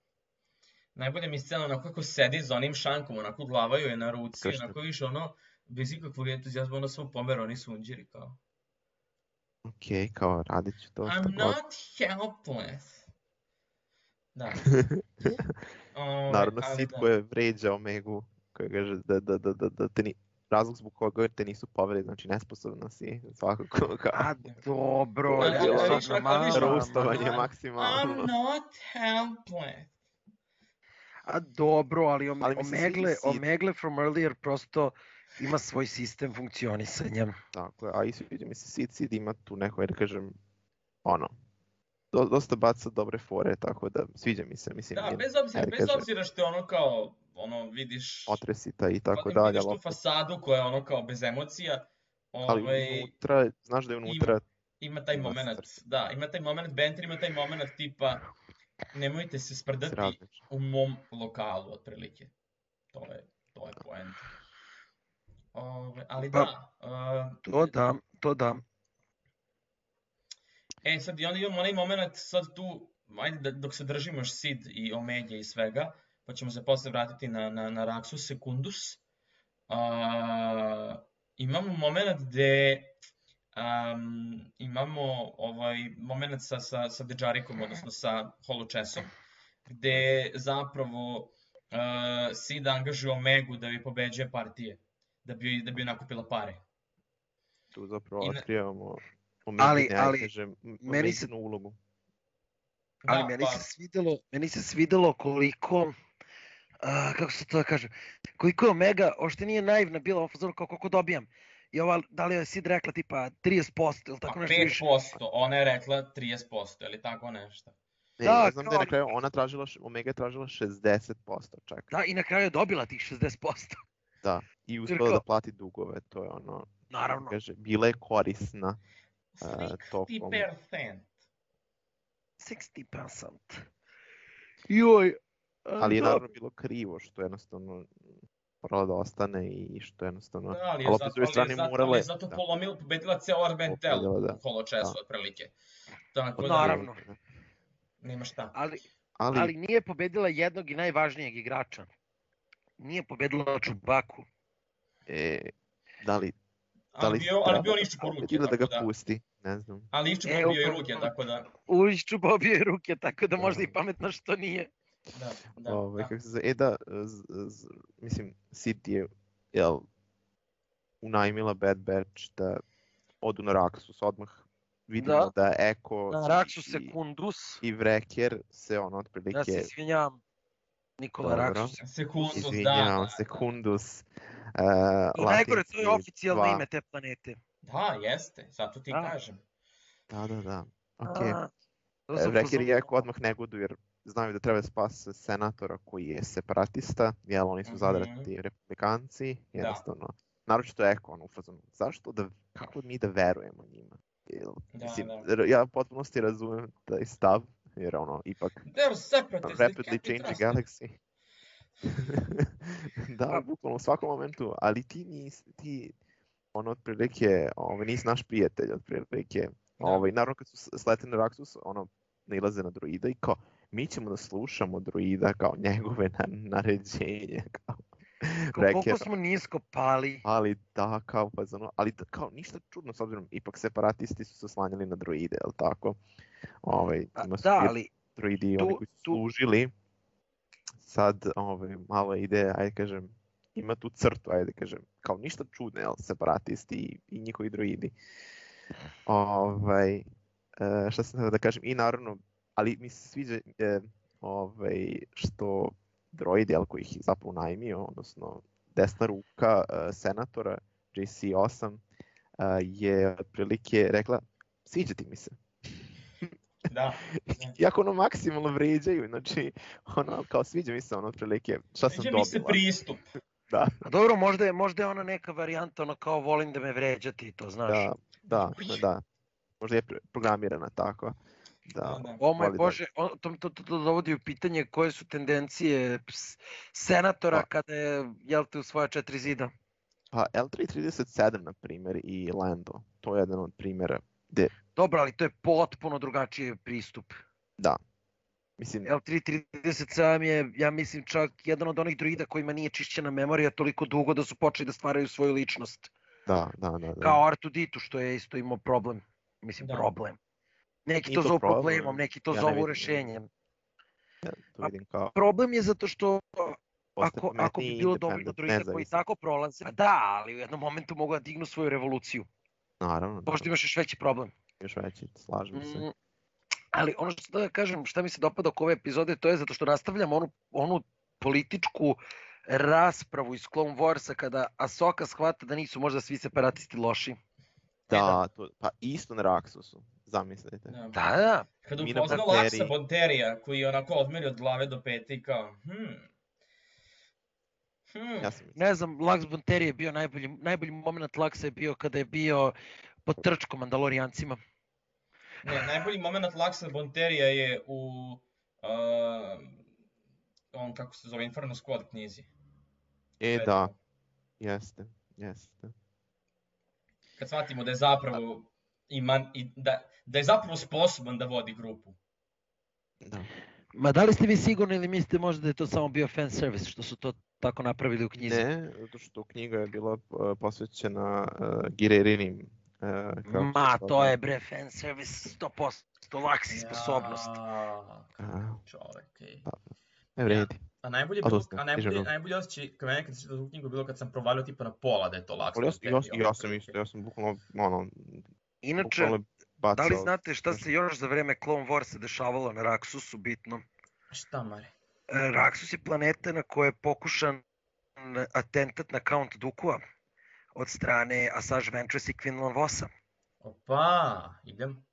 Speaker 1: Najbolje mi je scena onako kako sedi za onim šankom, onako glava joj je na ruci,
Speaker 2: Kao što-
Speaker 1: onako više ono, bez ikakvog entuzijazma, ono samo pomera, oni sunđiri kao.
Speaker 2: ok, kao radit ću to
Speaker 1: I'm not helpless. Da. Ovaj,
Speaker 2: Naravno, Sid
Speaker 1: da.
Speaker 2: koji vređa Omegu, koji kaže da, da, da, da, da te ni, razlog zbog koga te nisu poveli, znači nesposobna si, svakako kao
Speaker 3: A dobro,
Speaker 1: I'm-
Speaker 2: maksimalno.
Speaker 1: I'm not helpless.
Speaker 3: A dobro, ali,
Speaker 2: Ali
Speaker 3: Omegle,
Speaker 2: Sid.
Speaker 3: Omegle from earlier prosto ima svoj sistem funkcionisanja.
Speaker 2: Tako je, a i sviđa mi se Sid, Sid ima tu neko, da kažem, ono, dosta baca dobre fore, tako da sviđa mi se, mislim,
Speaker 1: Da, bez obzira, bez obzira što je ono kao, ono, vidiš,
Speaker 2: otresita i tako
Speaker 1: vidiš
Speaker 2: dalje,
Speaker 1: tu
Speaker 2: ali,
Speaker 1: fasadu koja je ono kao bez emocija,
Speaker 2: ali
Speaker 1: ovaj,
Speaker 2: unutra, znaš da je unutra,
Speaker 1: ima taj
Speaker 2: ima
Speaker 1: moment,
Speaker 2: srce.
Speaker 1: da, ima taj moment banter, ima taj moment tipa, nemojte se
Speaker 2: se
Speaker 1: sprdati
Speaker 2: razmišlja.
Speaker 1: u mom lokalu, otprilike. To je, to je poenta. Ove, ali
Speaker 3: Pa-
Speaker 1: da, uh,
Speaker 3: To da, to da.
Speaker 1: E, sad i onda imamo onaj moment, sad tu, ajde da, dok se držimo još Sid i Omega i svega, pa ćemo se posle vratiti na, na, na Raxus Secundus. Uh, imamo moment gde um, imamo ovaj moment sa, sa, sa Dejarikom, odnosno sa Holochessom, gde zapravo uh, Sid angažuje Omegu da bi pobeđuje partije, da bi, da bi nakupila pare.
Speaker 2: tu zapravo
Speaker 1: I na-
Speaker 2: otkrivamo
Speaker 3: Ali- ali,
Speaker 2: kažem,
Speaker 3: meni se-
Speaker 2: ulogu.
Speaker 3: Ali
Speaker 1: Da,
Speaker 3: meni
Speaker 1: pa-
Speaker 3: se svidelo, meni se svidelo koliko a, kako se to kaže, koliko je Omega, ošte nije naivna bila fazonu kao koliko dobijam. I ova, da li je Sid rekla tipa 30% ili tako
Speaker 1: Pa
Speaker 3: nešto više.
Speaker 1: 5%, ona je rekla 30%, ili tako nešto.
Speaker 2: Ne,
Speaker 3: Da,
Speaker 2: ja znam da je
Speaker 3: kao-
Speaker 2: na kraju ona tražila, Omega je tražila 60% čak.
Speaker 3: Da, i na kraju je dobila tih 60%.
Speaker 2: Da, i uspela
Speaker 3: kao-
Speaker 2: da plati dugove, to je ono,
Speaker 3: Naravno.
Speaker 2: kaže, bila je korisna. Tokom-
Speaker 1: 60%.
Speaker 3: 60%. Joj.
Speaker 2: Ali je
Speaker 3: da.
Speaker 2: naravno bilo krivo što jednostavno morala da ostane i što jednostavno...
Speaker 1: Da, ali je
Speaker 2: ali opet
Speaker 1: zato, ali je
Speaker 2: strane
Speaker 1: zato, ali
Speaker 2: morale...
Speaker 1: je zato
Speaker 2: da,
Speaker 1: polomila, pobedila ceo Arbentel
Speaker 2: Pobedila, da.
Speaker 1: u holočesu,
Speaker 2: Da.
Speaker 1: otprilike. Tako da,
Speaker 3: Naravno.
Speaker 1: nema šta.
Speaker 3: Ali,
Speaker 2: Ali,
Speaker 3: ali nije pobedila jednog i najvažnijeg igrača. Nije pobedila Čubaku.
Speaker 2: e, da li... Da
Speaker 1: Ali
Speaker 2: li
Speaker 1: bio, ali bio
Speaker 2: treba-
Speaker 1: iščupo ruke,
Speaker 2: Ili da
Speaker 1: tako
Speaker 2: ga
Speaker 1: da.
Speaker 2: pusti, ne znam.
Speaker 1: Ali iščupo
Speaker 3: E,
Speaker 1: bio i
Speaker 3: upravo
Speaker 1: ruke, tako da,
Speaker 3: Uvić Čubao je ruke, tako da
Speaker 2: Da.
Speaker 3: možda i pametno što nije.
Speaker 1: da, da.
Speaker 2: Ovaj,
Speaker 1: da.
Speaker 2: kako se zove, e da, z, z, mislim, City je, jel, unajmila Bad Batch da odu na Raxus, odmah vidimo da, Eko
Speaker 3: Na
Speaker 2: i-
Speaker 3: Raksu
Speaker 2: i,
Speaker 3: Sekundus.
Speaker 2: i Wrecker se ono
Speaker 3: Ja se
Speaker 2: otprilike,
Speaker 3: izvinjam. Nikola. Raksus.
Speaker 1: Sekundus, da,
Speaker 2: izvinjavam
Speaker 1: da,
Speaker 2: se,
Speaker 1: da.
Speaker 2: Kundus,
Speaker 3: I
Speaker 2: uh,
Speaker 3: najgore, to je oficijalno
Speaker 2: dva.
Speaker 3: ime te planete.
Speaker 1: Da, jeste, zato ti
Speaker 3: Da.
Speaker 1: kažem.
Speaker 2: Da, da, da. Ok.
Speaker 3: A,
Speaker 2: E,
Speaker 3: sam
Speaker 2: Wrecker i Eko odmah ne godu jer znaju da treba da spase senatora koji je separatista, jel oni su
Speaker 1: Mhm.
Speaker 2: zadrati republikanci, jednostavno. Naročito Eko, ono u fazonu, zašto da, kako mi da verujemo njima? Jel,
Speaker 1: Da,
Speaker 2: mislim,
Speaker 1: da.
Speaker 2: ja u potpunosti razumem taj stav, jer ono, ipak
Speaker 1: They're separatists, they
Speaker 2: rapidly
Speaker 1: trusted.
Speaker 2: galaxy. da,
Speaker 3: Pa-
Speaker 2: bukvalno u svakom momentu, ali ti nis, ti, ono, otprilike, ovaj, nisi naš prijatelj, otprilike,
Speaker 1: Da.
Speaker 2: ovaj, naravno kad su s- sletili na Raxus, ono, nailaze na druida i kao, mi ćemo da slušamo druida kao njegove na, naređenje, Kao,
Speaker 3: koliko smo nisko pali.
Speaker 2: ali da, kao, pa ono, ali da, kao, ništa čudno, s obzirom, ipak separatisti su se oslanjali na druide, jel tako? Ovaj, ima su
Speaker 3: Da, ali
Speaker 2: droidi
Speaker 3: tu-
Speaker 2: oni koji su služili, sad ovaj, malo ide, ajde kažem, ima tu crtu, ajde kažem, kao ništa čudno, jel, separatisti i, i njihovi droidi. Ovaj, e, šta sam da kažem, i naravno, ali mi se sviđa e, ovaj, što droid, jel, koji ih je zapravo najmio, odnosno desna ruka e, senatora JC-8 e, je otprilike rekla, sviđa ti mi se.
Speaker 1: Da,
Speaker 2: Iako ono maksimalno vređaju, znači, ono, kao sviđa mi se ono otprilike, šta sam
Speaker 1: Sviđa mi se
Speaker 2: dobila.
Speaker 1: pristup.
Speaker 2: Da,
Speaker 3: A dobro, možda je, možda je ona neka varijanta, ono kao volim da me vređati, to znaš.
Speaker 2: da, da, da, da. Možda je programirana tako. Da,
Speaker 1: Da, da.
Speaker 3: O moj
Speaker 2: da-
Speaker 3: Bože, o, to, to, to, to dovodi u pitanje koje su tendencije senatora
Speaker 2: Pa.
Speaker 3: kada je, jel te, u svoja četiri zida.
Speaker 2: Pa L337, na primjer, i Lando, to je jedan od primjera gde
Speaker 3: Dobro, ali to je potpuno drugačiji pristup.
Speaker 2: Mislim,
Speaker 3: L337 je, ja mislim, čak jedan od onih droida kojima nije čišćena memorija toliko dugo da su počeli da stvaraju svoju ličnost.
Speaker 2: da, da, da. da.
Speaker 3: Kao R2D2, što je isto imao problem. Mislim,
Speaker 1: Da.
Speaker 3: problem. Neki to
Speaker 2: to
Speaker 3: zovu
Speaker 2: problem,
Speaker 3: problemom, neki to
Speaker 2: ja
Speaker 3: zovu
Speaker 2: vidim.
Speaker 3: rešenjem.
Speaker 2: Ja to vidim kao
Speaker 3: Problem je zato što ako, ako bi bilo dovoljno
Speaker 2: independent,
Speaker 3: droida koji tako prolaze, pa da, ali u jednom momentu mogu da dignu svoju revoluciju.
Speaker 2: Naravno, da,
Speaker 3: Možda imaš još veći problem.
Speaker 2: još veći, slažem se.
Speaker 3: Mm, ali ono što da kažem, šta mi se dopada oko ove epizode, to je zato što nastavljam onu, onu političku raspravu iz Clone Warsa kada Ahsoka shvata da nisu možda svi separatisti loši.
Speaker 2: Da, to, pa isto na Raksusu, zamislite.
Speaker 1: Da.
Speaker 3: Da, da.
Speaker 1: Upoznao
Speaker 2: Bonteri-
Speaker 1: Laksa Bonterija, koji je onako odmeri od glave do pete i kao, hmm, hmm,
Speaker 2: Ja sam
Speaker 3: Ne znam, Lux Bonteri je bio najbolji, najbolji moment Luxa je bio kada je bio pod trčkom Mandalorijancima.
Speaker 1: ne, najbolji moment Laksa Bonterija je u, uh, on kako se zove, Inferno Squad knjizi.
Speaker 2: E, da, jeste, jeste.
Speaker 1: Kad shvatimo da je zapravo ima, i da, da je zapravo sposoban da vodi grupu.
Speaker 2: Da.
Speaker 3: Ma da li ste vi sigurni ili mislite možda da je to samo bio fan service što su to tako napravili u knjizi?
Speaker 2: Ne, zato što knjiga je bila uh, posvećena uh, Girerinim. Uh, se
Speaker 3: Ma, to je bre fan service 100%, Lux sposobnost.
Speaker 1: Ja,
Speaker 2: A,
Speaker 1: čovek, ej.
Speaker 2: ne vredi.
Speaker 1: A najbolje je
Speaker 2: A
Speaker 1: bilo, a najbolje, najbolje osjećaj kad mene kad sam čitao tu knjigu bilo kad sam provalio tipa na pola da je to
Speaker 2: Ali ja, ja, ja sam isto, ja sam bukvalno, ono,
Speaker 3: Inače, da li znate šta se još za vreme Clone Warsa dešavalo na Raksusu bitno?
Speaker 1: Šta mare?
Speaker 3: Raksus je planeta na kojoj je pokušan atentat na Count Dukua od strane Asajj Ventress i Quinlan Vossa.
Speaker 1: Opa, idem.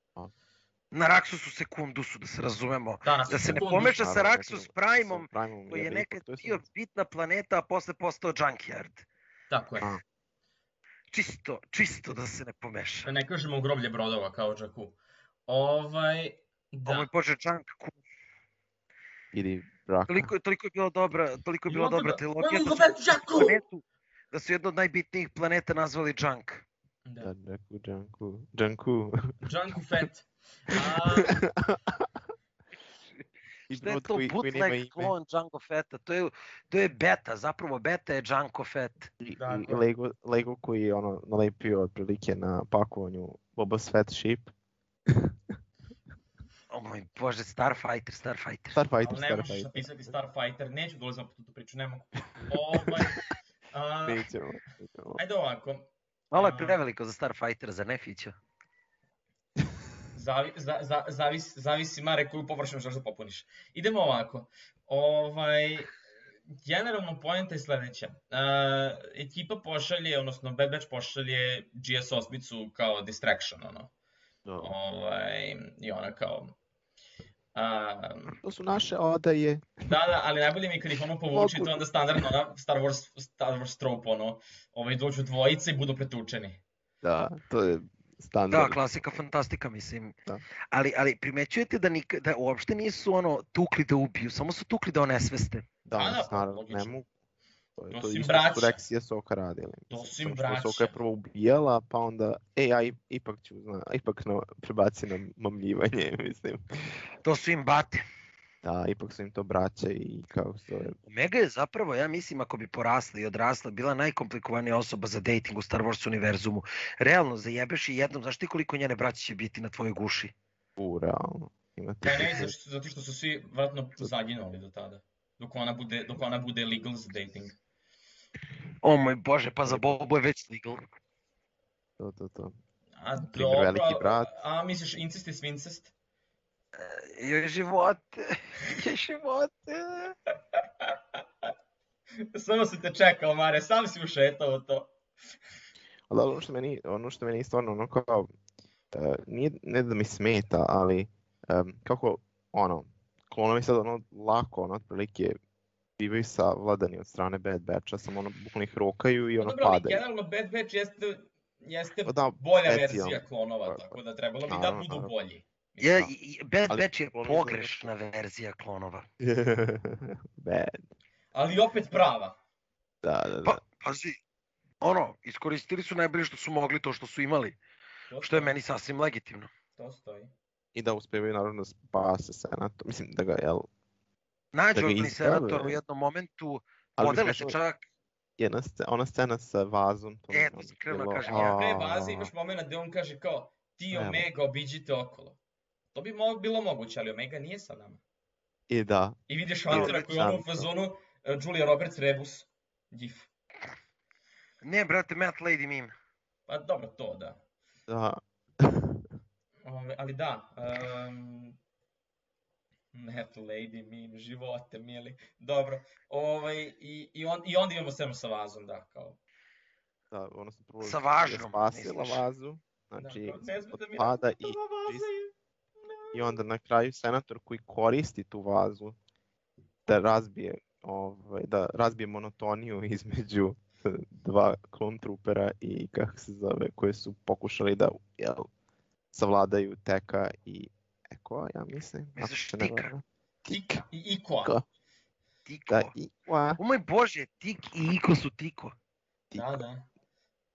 Speaker 3: Na Raksusu Sekundusu, da se razumemo.
Speaker 1: Da,
Speaker 3: Da se ne pomeša sa
Speaker 2: Naravno,
Speaker 3: Raksus
Speaker 2: sa Primom,
Speaker 3: koji je nekad bio bitna planeta, a posle postao Junkyard.
Speaker 1: Tako je.
Speaker 2: A.
Speaker 3: Čisto, čisto da se ne pomeša.
Speaker 1: Da ne kažemo groblje brodova kao Jakku. Ovaj,
Speaker 3: Da.
Speaker 1: da.
Speaker 3: O moj bože, Junk, ku-
Speaker 2: Ili braka.
Speaker 3: toliko, toliko je bila dobra, toliko je bila
Speaker 1: Imamo
Speaker 3: dobra
Speaker 1: da-
Speaker 3: trilogija
Speaker 1: Imamo
Speaker 3: da su
Speaker 1: da
Speaker 3: planetu, da su jednu od najbitnijih planeta nazvali Junk.
Speaker 1: Da.
Speaker 2: Da, Jaku, Janku, Janku.
Speaker 1: Junku Fett. A,
Speaker 3: Šta je to bootleg klon Django Fetta? To je, to je beta, zapravo beta je Django Fett.
Speaker 2: I, i. Lego, Lego koji je ono nalepio otprilike na pakovanju Boba Fett ship.
Speaker 3: O moj bože, Starfighter, Starfighter.
Speaker 2: Starfighter,
Speaker 1: ali ne možeš
Speaker 2: Starfighter.
Speaker 1: napisati Starfighter, neću da ulazim po tu priču, ne mogu. Ovaj, a,
Speaker 2: Nećemo, nećemo.
Speaker 1: ajde ovako,
Speaker 3: Malo je preveliko za Starfighter, za Nefića.
Speaker 1: Zavi, za, za, zavisi, zavisi Mare koju površinu želiš da popuniš. Idemo ovako. Ovaj, generalno poenta je sledeća. Uh, ekipa pošalje, odnosno Bad Batch pošalje GS osmicu kao distraction, ono.
Speaker 2: No.
Speaker 1: Ovaj, I ona kao... Um,
Speaker 2: To su naše odaje.
Speaker 1: da, da, ali najbolje mi je kad ih ono povuče, to je onda standardno ona Star Wars, Star Wars trope, ono, ovaj, dođu dvojice i budu pretučeni.
Speaker 2: Da, to je standard.
Speaker 3: Da, klasika fantastika, mislim.
Speaker 2: Da.
Speaker 3: Ali, ali primećujete da, nik, da uopšte nisu ono tukli da ubiju, samo su tukli da onesveste.
Speaker 2: Da,
Speaker 1: da, pa,
Speaker 2: naravno, ne mogu. To, je,
Speaker 1: To
Speaker 2: to isto
Speaker 1: braća.
Speaker 2: su Rex i Ahsoka radili.
Speaker 1: To su im
Speaker 2: što
Speaker 1: braća.
Speaker 2: je prvo ubijala, pa onda, e, ja ipak ću, zna, ipak na, prebaci na mamljivanje, mislim.
Speaker 3: To su im bate.
Speaker 2: Da, ipak su im to braća i kako se zove.
Speaker 3: Omega je zapravo, ja mislim, ako bi porasla i odrasla, bila najkomplikovanija osoba za dating u Star Wars univerzumu. Realno, zajebeš i jednom, znaš ti koliko njene braće će biti na tvojoj guši?
Speaker 2: U, realno. Imate
Speaker 1: Ne, ne, zato što, zato što su svi vratno zaginuli do tada. Dok ona bude, dok ona bude legal za dating.
Speaker 3: O moj bože, pa za Bobo je već legal.
Speaker 2: to, to, to.
Speaker 1: A dobro,
Speaker 2: veliki brat.
Speaker 1: a misliš incest i svincest?
Speaker 3: Joj živote.
Speaker 1: Samo se te čekao, Mare, sam si ušetao u to.
Speaker 2: Ali ono što meni, ono što meni stvarno ono kao, e, nije, ne da mi smeta, ali em, kako, ono, klonovi sad ono lako, ono, otprilike, bivaju savladani od strane Bad Batcha, samo ono, bukvalno ih rokaju i
Speaker 1: No,
Speaker 2: ono
Speaker 1: dobro, ali
Speaker 2: padaju.
Speaker 1: generalno Bad Batch jeste, jeste
Speaker 2: Pa da,
Speaker 1: bolja verzija klonova, tako da trebalo bi da budu bolji.
Speaker 3: Ja, Bad
Speaker 2: Ali
Speaker 3: Batch je pogrešna verzija klonova.
Speaker 2: Bad.
Speaker 1: Ali opet prava.
Speaker 2: Da, da, da.
Speaker 3: Pa, pazi, ono, iskoristili su najbolje što su mogli to što su imali,
Speaker 1: To
Speaker 3: što je meni sasvim legitimno.
Speaker 1: to stoji.
Speaker 2: I da uspevaju naravno da spase senator. Mislim da ga, jel,
Speaker 3: Nađu
Speaker 2: Da ga
Speaker 3: senator u jednom momentu,
Speaker 2: Ali
Speaker 3: podele se čak,
Speaker 2: jedna scena, ona scena sa vazom. To
Speaker 3: E, to sam krenuo kažem.
Speaker 1: A pre
Speaker 2: a,
Speaker 1: baze imaš moment gde on kaže kao ti. Omega obiđite okolo. To bi mo bilo moguće, ali Omega nije sa nama.
Speaker 2: I da,
Speaker 1: I vidiš Huntera koji je ono u fazonu uh, Julia Roberts Rebus. Gif.
Speaker 3: ne brate, Matt Lady meme.
Speaker 1: Pa dobro, to da.
Speaker 2: da,
Speaker 1: Ove, ali da, um, Net Lady meme, živote mili. Dobro, ovaj, i, i, on, i onda imamo scenu sa vazom, da, kao.
Speaker 2: da, ono sam prvo
Speaker 3: Sa
Speaker 2: je
Speaker 3: važnom,
Speaker 2: spasila vazu, znači
Speaker 1: da, kao, ne sme da mi
Speaker 2: pada i,
Speaker 1: ta vaza je-
Speaker 2: i onda na kraju senator koji koristi tu vazu da razbije ovaj, da razbije monotoniju između eh, dva clone troopera i kako se zove, koje su pokušali da jel, savladaju Teka i Eko, ja mislim.
Speaker 3: Misliš
Speaker 2: se ne
Speaker 3: Tika?
Speaker 1: Tika i Ikoa.
Speaker 2: Tika.
Speaker 3: Tiko.
Speaker 2: Da, Ikoa,
Speaker 3: O moj bože, Tik i Iko su Tiko.
Speaker 2: Tik,
Speaker 1: Da, da.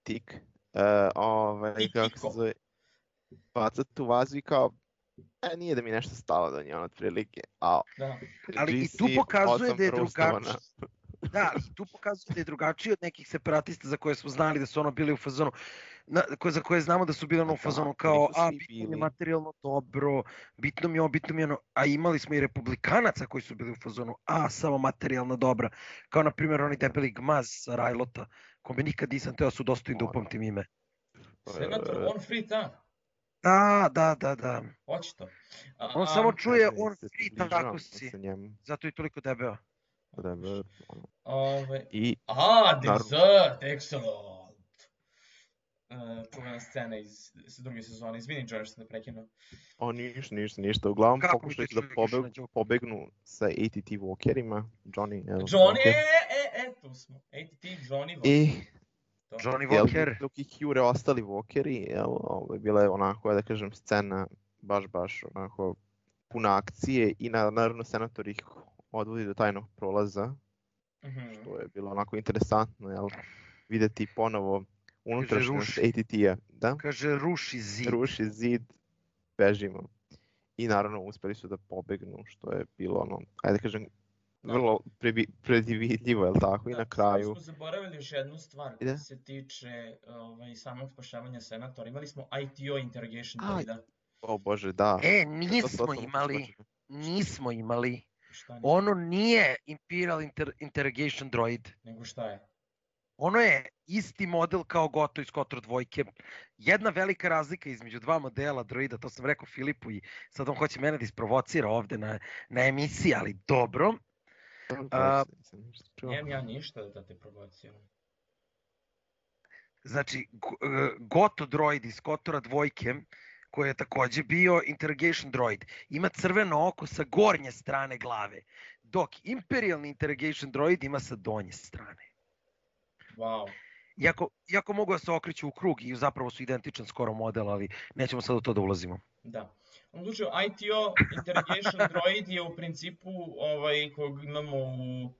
Speaker 2: Tik. Uh, ovaj,
Speaker 1: Tik
Speaker 2: kako
Speaker 1: Iko.
Speaker 2: se zove, baca tu vazu i kao, e, nije da mi nešto stalo do nje, ono, otprilike, a
Speaker 1: da.
Speaker 3: Ali i
Speaker 2: GC
Speaker 3: tu pokazuje da je drugačije. Da, i tu pokazuje da je drugačiji od nekih separatista za koje smo znali da su ono bili u fazonu, na, koje, za koje znamo da su bili ono u
Speaker 2: Da,
Speaker 3: fazonu kao, a bitno mi je
Speaker 2: bili.
Speaker 3: materijalno dobro, bitno mi je ovo, bitno mi je ono, a imali smo i republikanaca koji su bili u fazonu, a samo materijalno dobra, kao na primjer oni debeli gmaz sa Rajlota, kome nikad nisam teo su dostojni da
Speaker 2: da.
Speaker 3: upamtim ime.
Speaker 1: Senator on free ta.
Speaker 3: Da, da, da, da.
Speaker 1: Hoće to. A,
Speaker 3: On
Speaker 1: a,
Speaker 3: samo čuje, on
Speaker 2: približavam
Speaker 3: tako si, zato je toliko debeo.
Speaker 2: ono,
Speaker 1: Ove,
Speaker 2: I
Speaker 1: aha, dessert, excellent. Uh, čuvena scena iz, iz druge sezone. Izvini, Johnny, što te prekinuo.
Speaker 2: on ništa, ništa, ništa. Uglavnom
Speaker 3: Kako
Speaker 2: pokušali
Speaker 3: mi
Speaker 2: su da pobeg, pobegnu sa ATT Walkerima, Johnny, evo,
Speaker 1: Johnny,
Speaker 2: Walker.
Speaker 1: e, e, e, tu smo. ATT, Johnny, Walker.
Speaker 2: I
Speaker 1: To.
Speaker 3: Johnny
Speaker 2: jel,
Speaker 3: Walker.
Speaker 2: dok ih jure ostali Walkeri, jel, ovaj, bila je onako, da kažem, scena baš, baš onako puna akcije i na, naravno senator ih odvodi do tajnog prolaza,
Speaker 1: Mhm.
Speaker 2: što je bilo onako interesantno, jel, videti ponovo unutrašnjost. ATT-a, da?
Speaker 3: Kaže, ruši zid.
Speaker 2: ruši zid, bežimo. I naravno uspeli su da pobegnu, što je bilo ono, ajde da kažem. Vrlo predvidljivo, je tako? I
Speaker 1: Da,
Speaker 2: na
Speaker 1: samo
Speaker 2: kraju,
Speaker 1: smo zaboravili još jednu stvar koja se tiče ovaj, samog spašavanja senatora. Imali smo ITO interrogation
Speaker 2: A,
Speaker 1: droida.
Speaker 2: o bože, da.
Speaker 3: E,
Speaker 2: To- to-
Speaker 3: nismo
Speaker 2: to sam
Speaker 3: imali,
Speaker 2: skočio.
Speaker 3: nismo imali.
Speaker 1: Šta nije?
Speaker 3: Ono nije Imperial Inter Interrogation Droid.
Speaker 1: Nego šta je?
Speaker 3: Ono je isti model kao Goto iz Kotor dvojke. Jedna velika razlika između dva modela droida, to sam rekao Filipu i sad on hoće mene da isprovocira ovde na, na emisiji, ali dobro. A.
Speaker 1: Nijem ja ništa da te provociram.
Speaker 3: Znači, e, Goto droid iz Kotora dvojke, koji je takođe bio interrogation droid, ima crveno oko sa gornje strane glave, dok imperialni interrogation droid ima sa donje strane.
Speaker 1: Wow.
Speaker 3: Iako, iako mogu da se okreću u krug i zapravo su identičan skoro model, ali nećemo sad u to da ulazimo.
Speaker 1: Da. U slučaju ITO interrogation droid je u principu ovaj kog imamo u,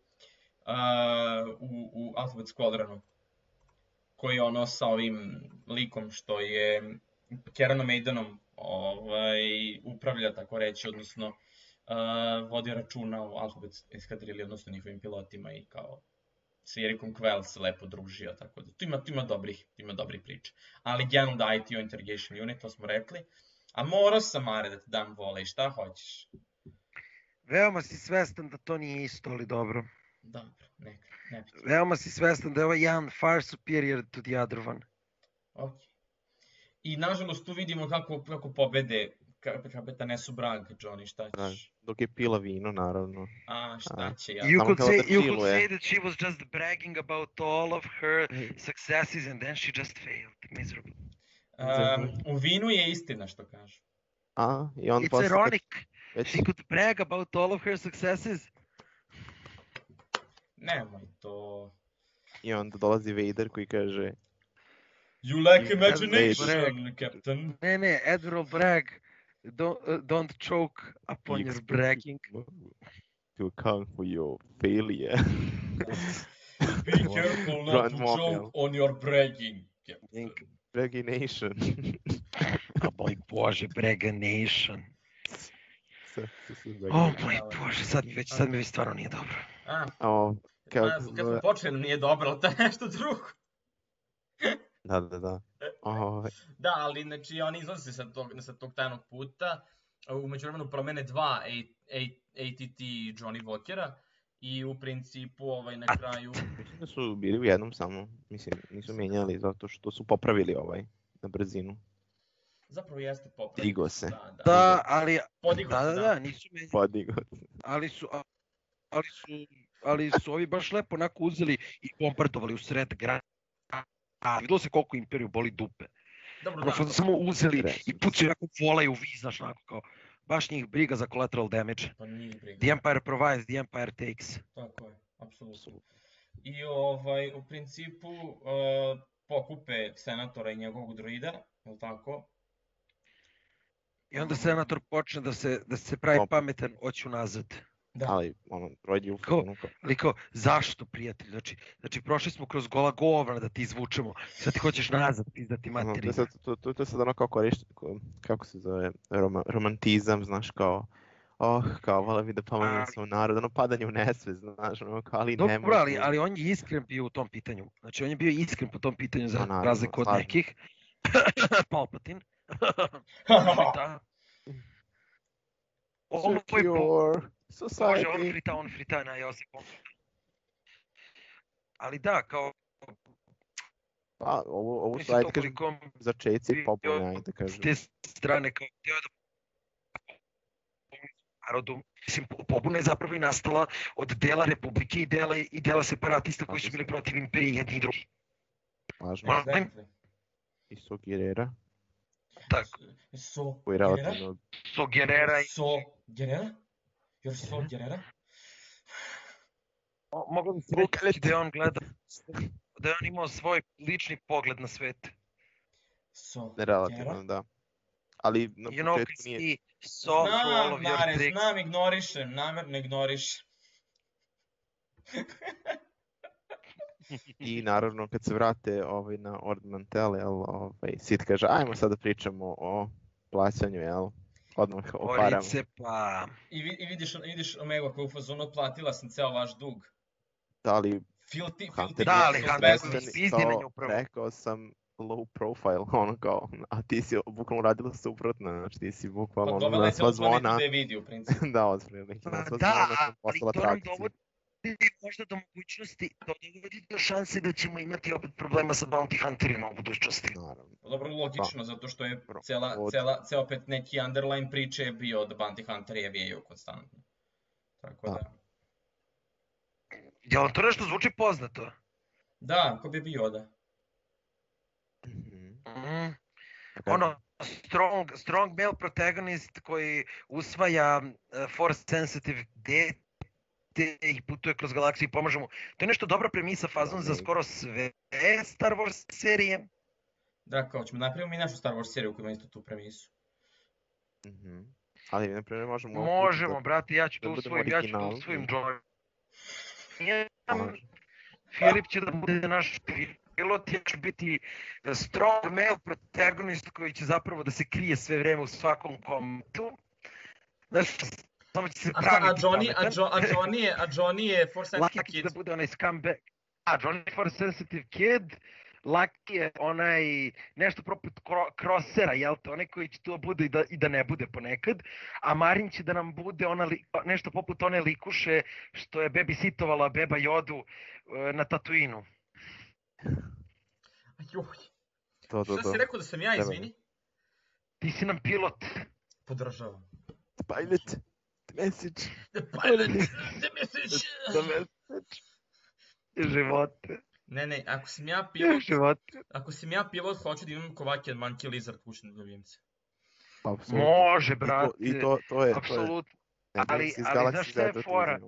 Speaker 1: a, u, u Alphabet Squadronu. Koji je ono sa ovim likom što je Keranom Maidenom ovaj, upravlja, tako reći, odnosno a, vodi računa o Alphabet eskadrili, odnosno njihovim pilotima i kao sa Erikom Quell se lepo družio, tako da tu ima, tu ima dobrih, tu ima dobrih priča. Ali generalno da ITO Interrogation Unit, to smo rekli, a morao sam, Mare, da ti dam vole i šta hoćeš.
Speaker 3: Veoma si svestan da to nije isto, ali dobro.
Speaker 1: Dobro, neka, ne biti.
Speaker 3: Veoma si svestan da je ovaj jedan far superior to the other one.
Speaker 1: Ok. I nažalost tu vidimo kako, kako pobede ka- kapetan Esu Brag, Johnny, šta
Speaker 2: Da,
Speaker 1: ćeš?
Speaker 2: dok je pila vino, naravno.
Speaker 1: A, šta će ja?
Speaker 3: You could say
Speaker 2: da
Speaker 3: you could say that she was just bragging about all of her successes and then she just failed miserably.
Speaker 1: Um, u vinu je istina što kažu.
Speaker 2: A, i onda
Speaker 3: It's
Speaker 2: posle
Speaker 3: ironic.
Speaker 2: već,
Speaker 3: She could brag about all of her successes.
Speaker 1: Nemoj to.
Speaker 2: i onda dolazi Vader koji kaže,
Speaker 1: You lack imagination, Captain.
Speaker 3: Ne, ne, Admiral Bragg, don't, uh, don't choke upon
Speaker 2: "You
Speaker 3: your bragging.
Speaker 2: to account for your failure.
Speaker 1: Be careful not
Speaker 2: Grand
Speaker 1: to choke on your bragging, Captain.
Speaker 3: Think,
Speaker 2: Dragination.
Speaker 3: a boy bože, Brega Nation. O moj bože, sad mi već, sad mi već stvarno nije dobro.
Speaker 1: A,
Speaker 2: O, kako
Speaker 1: kad, kad smo počeli nije dobro, ali to je nešto drugo.
Speaker 2: Da, da, da. Ovaj,
Speaker 1: Da, ali znači oni izlaze sa tog, sa tog tajnog puta, u međuvremenu promene dva ATT Johnny Walkera i u principu ovaj na kraju
Speaker 2: mislim da su bili u jednom samo, mislim, nisu menjali zato što su popravili ovaj na brzinu.
Speaker 1: zapravo jeste popravljeno.
Speaker 2: Digo se.
Speaker 1: Da, da.
Speaker 3: Da, ali,
Speaker 1: Podigo
Speaker 3: da,
Speaker 1: se,
Speaker 3: da,
Speaker 1: da.
Speaker 3: da, nisu me,
Speaker 2: Podigo.
Speaker 3: ali su, ali su, ali su ovi baš lepo onako uzeli i bombardovali u sred grada. A videlo se koliko imperiju boli dupe.
Speaker 1: Dobro, da.
Speaker 3: samo uzeli i pucaju onako volaju vi, znaš, onako kao, baš njih briga za collateral damage.
Speaker 1: Pa nije briga.
Speaker 3: The Empire provides, the Empire takes.
Speaker 1: Tako je, apsolutno. I ovaj, u principu uh, pokupe senatora i njegovog druida, je li tako?
Speaker 3: I onda senator počne da se, da se pravi pametan, hoću nazad.
Speaker 1: Da.
Speaker 2: Ali, ono, je u
Speaker 3: Ko-
Speaker 2: fazonu kao,
Speaker 3: Ali kao, zašto prijatelj? Znači, znači prošli smo kroz gola govna da ti izvučemo. Sad ti hoćeš nazad, pizdati
Speaker 2: ono, to, to, to, to je sad ono kao korišt, ko- kako se zove, roma, romantizam, znaš, kao, oh, kao, vola bi da pomognem
Speaker 3: Ali-
Speaker 2: svom narodu, ono padanje u nesve, znaš, ono, kao, ali ne
Speaker 3: Dobro,
Speaker 2: mogu.
Speaker 3: ali, ali on je iskren bio u tom pitanju. Znači, on je bio iskren po tom pitanju za
Speaker 2: Pa naravno,
Speaker 3: razliku od
Speaker 2: slažem
Speaker 3: nekih. Palpatine. da. Ovo je
Speaker 2: Secure
Speaker 3: Bože, on
Speaker 2: society.
Speaker 3: frita, on frita na Josipu. Ali da, kao,
Speaker 2: Pa, ovo, ovo su, ajde
Speaker 3: to
Speaker 2: kažem, začeci popolne, ajde da
Speaker 3: s
Speaker 2: kažem.
Speaker 3: te strane kao teo da narodu, mislim, po- pobuna je zapravo i nastala od dela Republike i dela, i dela separatista koji su bili protiv imperije jedni i drugi.
Speaker 2: Važno.
Speaker 1: Exactly.
Speaker 2: I Sogirera,
Speaker 3: Tako,
Speaker 1: So, Guerrera?
Speaker 2: relativno
Speaker 3: so Guerrera i
Speaker 1: So, Guerrera? You're so Guerrera?
Speaker 3: Mo- moglo bi se reći da je on gledao, da je on imao svoj lični pogled na svet.
Speaker 1: So,
Speaker 2: relativno, da. Ali na
Speaker 3: You know,
Speaker 2: nije,
Speaker 3: all
Speaker 1: Znam,
Speaker 3: of your
Speaker 1: Mare, znam, ignorišem, namerno ignorišem.
Speaker 2: I naravno kad se vrate ovaj, na Ord Mantell, jel, ovaj, Sid kaže ajmo sad da pričamo o plaćanju, jel, odmah o parama.
Speaker 3: Orice pa...
Speaker 1: I, vi, i vidiš, vidiš Omega koja je u fazonu otplatila sam ceo vaš dug.
Speaker 2: Da li
Speaker 1: Filti,
Speaker 2: Hunter
Speaker 1: filti,
Speaker 3: Da, ali
Speaker 1: filti
Speaker 3: Hunter
Speaker 2: rekao sam low profile, ono kao, a ti si bukvalno radila suprotno, znači ti si bukvalno
Speaker 1: Pa
Speaker 2: ono, na sva zvona,
Speaker 1: da je vidi u principu.
Speaker 2: da, otprilike, na
Speaker 3: Pa
Speaker 2: sva
Speaker 3: da,
Speaker 2: zvona sam
Speaker 3: ali
Speaker 2: postala
Speaker 3: to nam
Speaker 2: trakcija.
Speaker 3: Dovodi možda do mogućnosti, to dovodi do šanse da ćemo imati opet problema sa bounty hunterima u budućnosti.
Speaker 2: Naravno.
Speaker 1: Dobro, logično, zato što je cela,
Speaker 2: od-
Speaker 1: cela, ceo opet neki underline priče je bio da Bounty Hunter je vijaju konstantno. Tako
Speaker 2: Da.
Speaker 1: da.
Speaker 3: Jel vam to nešto zvuči poznato?
Speaker 1: Da, ko bi bio da?
Speaker 3: Mm.
Speaker 2: Tako je.
Speaker 3: Ono, strong, strong male protagonist koji usvaja uh, force sensitive dete i putuje kroz galaksiju i pomaže mu. To je nešto dobra premisa fazon za skoro sve Star Wars serije.
Speaker 1: Da, kao ćemo napravimo mi našu Star Wars seriju koja ima isto tu premisu.
Speaker 2: Mhm. Ali, na primjer, možemo...
Speaker 3: Možemo, brate, ja ću
Speaker 2: da
Speaker 3: to usvojim, ja ću to usvojim Joy. Ja. Filip će da bude naš pilot, ja ću biti strong male protagonist koji će zapravo da se krije sve vreme u svakom komentu. Znaš, samo će se
Speaker 1: A,
Speaker 3: praviti
Speaker 1: a, Johnny, a. Jo, a Johnny je, a Johnny je Force Sensitive Kid.
Speaker 3: da bude onaj scumbag. A, Johnny je for sensitive kid, Lucky je onaj nešto poput kro, krosera, jel te, onaj koji će to bude i da, i da ne bude ponekad, a Marin će da nam bude ona li, nešto poput one likuše što je babysitovala beba Jodu e, na Tatooinu.
Speaker 1: Joj,
Speaker 2: To, to,
Speaker 1: šta
Speaker 2: to.
Speaker 1: si rekao da sam ja, izvini?
Speaker 3: Ti si nam pilot.
Speaker 1: Podržavam.
Speaker 2: Pilot, message,
Speaker 1: The pilot, the message.
Speaker 2: the message.
Speaker 3: Živote.
Speaker 1: Ne, ne, ako sam ja pilot,
Speaker 3: Živote.
Speaker 1: ako sam ja pilot, hoću da imam Kovakijan Monkey Lizard kućnog ljubimca.
Speaker 2: Apsolutno.
Speaker 3: Može,
Speaker 2: I to,
Speaker 3: brate.
Speaker 2: I to, to je, to je,
Speaker 3: Apsolutno. ali- ali znaš šta je fora?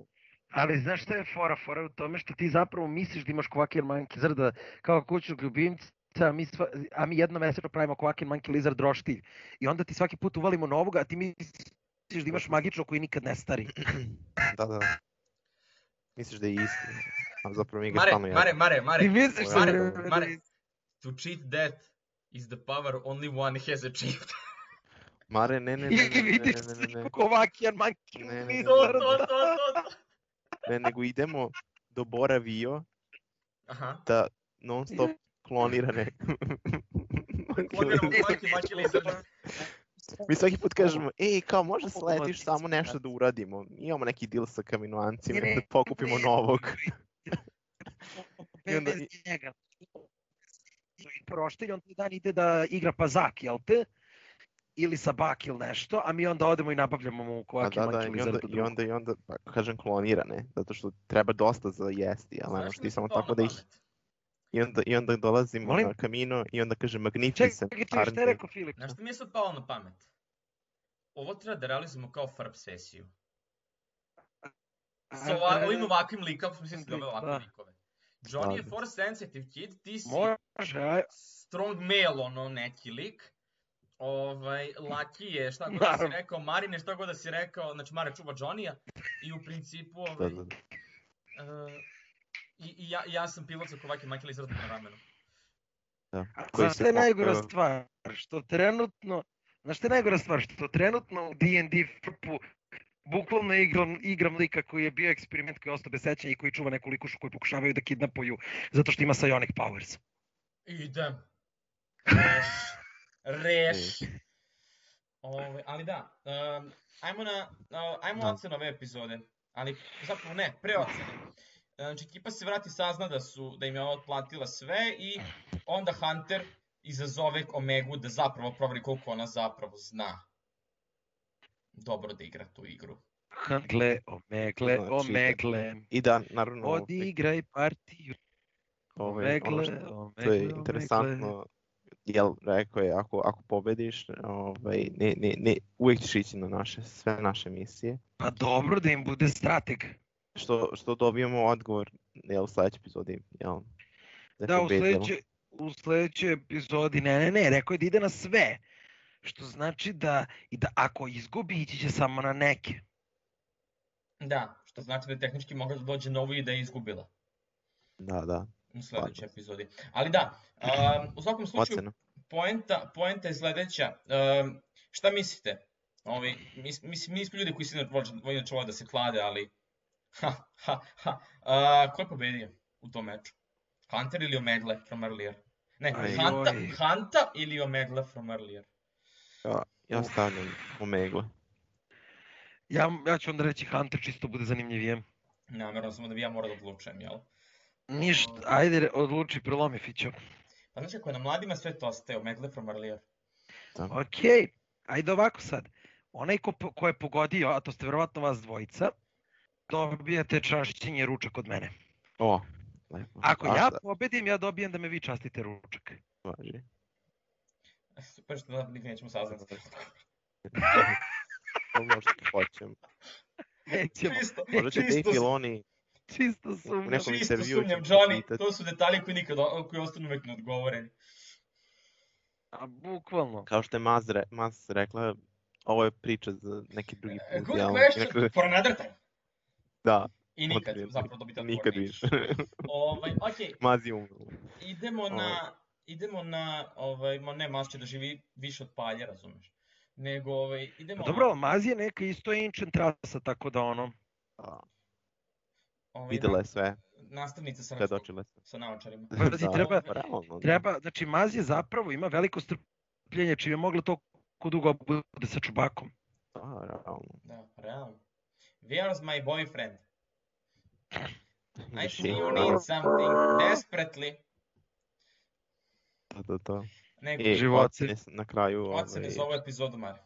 Speaker 3: Ali znaš šta je fora? Fora je u tome što ti zapravo misliš da imaš Quacker Monkey Lizarda kao kućnog ljubimca, a mi, sva, a mi jednom mesečno pravimo Quacker Monkey Lizard roštilj. I onda ti svaki put uvalimo novoga, a ti misliš da imaš magično koji nikad ne stari.
Speaker 2: Da, da. Misliš da je isti, a zapravo mi ga
Speaker 1: Mare,
Speaker 2: stalno
Speaker 1: Mare. Mare, Mare,
Speaker 3: Ti misliš
Speaker 2: da
Speaker 1: Mare,
Speaker 2: je-
Speaker 1: Mare, to cheat death is the power only one has achieved.
Speaker 2: Mare, ne, ne, ne, ne, ne,
Speaker 3: vidiš
Speaker 2: ne, ne, ne, ne,
Speaker 3: Mankin
Speaker 2: Ne, ne, ne,
Speaker 1: To,
Speaker 2: ne,
Speaker 1: to, to, to, to.
Speaker 2: ne, nego idemo do Bora Vio
Speaker 1: Aha.
Speaker 2: da non stop klonirane.
Speaker 1: Maki, Maki Lizard.
Speaker 2: Mi svaki put kažemo, ej, kao može
Speaker 3: ovo
Speaker 2: samo nešto da uradimo. Imamo neki deal sa kaminoancima,
Speaker 3: Ne, ne,
Speaker 2: da pokupimo
Speaker 3: ne.
Speaker 2: novog. I onda-
Speaker 3: njega. I proštelj, on taj dan ide da igra pazak, jel te? Ili sa bak ili nešto, a mi onda odemo i nabavljamo mu
Speaker 2: A
Speaker 3: kovaki
Speaker 2: da, da, i onda, i onda, i onda, pa kažem klonirane, zato što treba dosta za jesti, ali ne možeš
Speaker 1: mi
Speaker 2: ti samo tako da ih... I onda, i onda dolazimo
Speaker 3: Molim?
Speaker 2: na kamino i onda kaže Magnificent.
Speaker 3: čekaj, čekaj, šta je rekao Filip?
Speaker 1: Znaš što mi je sad palo na pamet? Ovo treba da realizujemo kao FRP sesiju. Sa ova, ovim ovakvim likama, smo mislili da ove ovakve
Speaker 3: Da.
Speaker 1: likove. Johnny je
Speaker 2: se.
Speaker 1: force sensitive kid, ti si
Speaker 3: Može,
Speaker 1: strong male, ono, neki lik. Ovaj, Lucky je, šta god da si rekao, Marin je šta god da si rekao, znači Mare čuva Johnny-a i u principu,
Speaker 2: Da,
Speaker 1: ovaj,
Speaker 2: da, da.
Speaker 1: uh, i, i ja, ja sam pilot sa Kovaki Maki Lizardom na ramenu.
Speaker 2: da.
Speaker 3: A
Speaker 2: Koji
Speaker 3: Znaš šta je najgora stvar? Što trenutno, znaš šta je najgora stvar? Što trenutno u D&D frpu bukvalno igram, igram lika koji je bio eksperiment koji je ostao bez sećanja i koji čuva neku likušu koju pokušavaju da kidnapuju zato što ima psionic powers.
Speaker 1: Idem. Reš. Reš. Ove, ali da, um, ajmo na, uh, ajmo
Speaker 2: Da.
Speaker 1: ocenu ove epizode. Ali, zapravo ne, pre ocene. Znači, ekipa se vrati sazna da su, da im je otplatila sve i onda Hunter izazove Omegu da zapravo proveri koliko ona zapravo zna. Dobro da igra tu igru.
Speaker 3: Gle, omegle,
Speaker 2: Znači,
Speaker 3: omegle.
Speaker 2: I da, naravno,
Speaker 3: Odigraj partiju.
Speaker 2: ono
Speaker 3: Omegle,
Speaker 2: što,
Speaker 3: omegle,
Speaker 2: to je
Speaker 3: omegle.
Speaker 2: interesantno, jel, rekao je, ako, ako pobediš, ovaj, ne, ne, ne, uvijek ćeš ići na naše, sve naše misije.
Speaker 3: Pa dobro da im bude strateg.
Speaker 2: Što, što dobijemo odgovor, jel, u sledećoj epizodi, jel? Da,
Speaker 3: Da, u sledećoj, u sledećoj epizodi, ne, ne, ne, rekao je da ide na sve. Što znači da, i da ako izgubi, ići će samo na neke.
Speaker 1: Da, što znači da je tehnički mogla da dođe novu i da je izgubila
Speaker 2: Da, da,
Speaker 1: u sledećoj epizodi. Ali da, um, u svakom slučaju,
Speaker 2: ocena.
Speaker 1: poenta, poenta je sledeća. Um, šta mislite? Ovi, mis, mislim, mi smo ljudi koji se inače vole da se klade, ali... Ha, ha, ha. Uh, ko je pobedio u tom meču? Hunter ili Omegle from earlier? Ne,
Speaker 2: Aj,
Speaker 1: Hanta. Hanta ili Omegle from earlier?
Speaker 2: Ja, ja stavljam Omegle.
Speaker 3: Ja, ja ću onda reći Hunter čisto bude zanimljivije.
Speaker 1: Namerno samo da bi ja morao da odlučujem, jel?
Speaker 3: Ništa, ajde re- odluči, prelomi Fićo.
Speaker 1: Pa znači, ako je na mladima sve to ostaje, Omegle from earlier.
Speaker 3: Okej, ajde ovako sad. Onaj ko, ko je pogodio, a to ste verovatno vas dvojica, dobijate čašćenje ručak od mene.
Speaker 2: O, lepo.
Speaker 3: Ako ja pobedim, ja dobijem da me vi častite ručak.
Speaker 2: važi?
Speaker 1: Super što da nikad nećemo saznati.
Speaker 2: To možda hoćemo.
Speaker 3: Nećemo,
Speaker 1: Čisto,
Speaker 2: Možda će Dave
Speaker 1: čisto,
Speaker 2: Filoni
Speaker 3: čisto sumnjam.
Speaker 1: čisto sumnjam, Johnny, to su detalji koji nikad, koji ostanu uvek neodgovoreni.
Speaker 3: A bukvalno.
Speaker 2: Kao što je Maz, re, Maz rekla, ovo je priča za neki drugi
Speaker 1: E,
Speaker 2: put.
Speaker 1: Good question for another time.
Speaker 2: Da,
Speaker 1: I nikad,
Speaker 2: Otprilike.
Speaker 1: zapravo dobiti odgovor.
Speaker 2: nikad više.
Speaker 1: Ovaj, okej,
Speaker 2: Maz je umro.
Speaker 1: idemo na, idemo na, ovaj, ma ne, Mas će da živi više od palje, razumeš? Nego, ovaj, idemo
Speaker 3: Pa dobro, Maz je neka isto ancient rasa, tako da ono...
Speaker 2: Da,
Speaker 1: ovaj,
Speaker 2: videla je sve,
Speaker 1: nastavnica
Speaker 2: predočila sve.
Speaker 1: sa naočarima.
Speaker 3: Treba-
Speaker 2: pa realno, da.
Speaker 3: Treba, znači Maz je zapravo ima veliko strpljenje, čim je mogla to ko dugo bude sa čubakom.
Speaker 2: Da, realno.
Speaker 1: Da, realno. Where's my boyfriend? I see
Speaker 2: Više,
Speaker 1: you need something desperately.
Speaker 2: da, da, da.
Speaker 1: Nego,
Speaker 2: E,
Speaker 3: Životi.
Speaker 2: ocene s- na kraju,
Speaker 1: ocene
Speaker 2: ovaj,
Speaker 1: za ovu epizodu, Mare.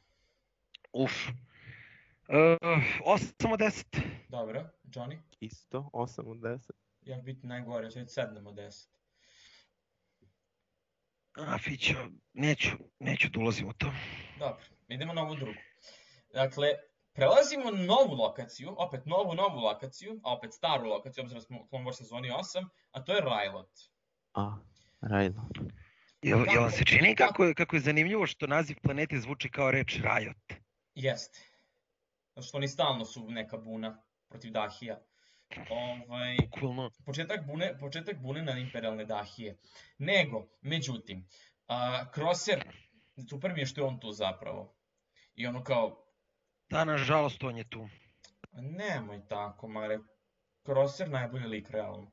Speaker 3: Uf. Uh, 8 od 10.
Speaker 1: Dobro, Johnny?
Speaker 2: isto, 8 od 10.
Speaker 1: Ja ću biti najgore, ću biti 7 od 10.
Speaker 3: A, Fićo, neću, neću da ulazim u to.
Speaker 1: Dobro, idemo na ovu drugu. Dakle, prelazimo na novu lokaciju, opet novu, novu lokaciju, a opet staru lokaciju, obzirom da smo u Clone Wars sezoni 8, a to je Rylot.
Speaker 2: A, Rajlo.
Speaker 3: Jel, jel vam se čini kako je, kako je zanimljivo što naziv planete zvuči kao reč Riot?
Speaker 1: Jeste. Zato što oni stalno su neka buna protiv Dahija. Ovaj,
Speaker 3: Bukvalno.
Speaker 1: početak bune, početak bune na imperialne Dahije. Nego, međutim, a, Crosser, super mi je što je on tu zapravo. I ono kao,
Speaker 3: Da, nažalost, on je tu.
Speaker 1: nemoj tako, Mare, Crosser najbolji lik, realno.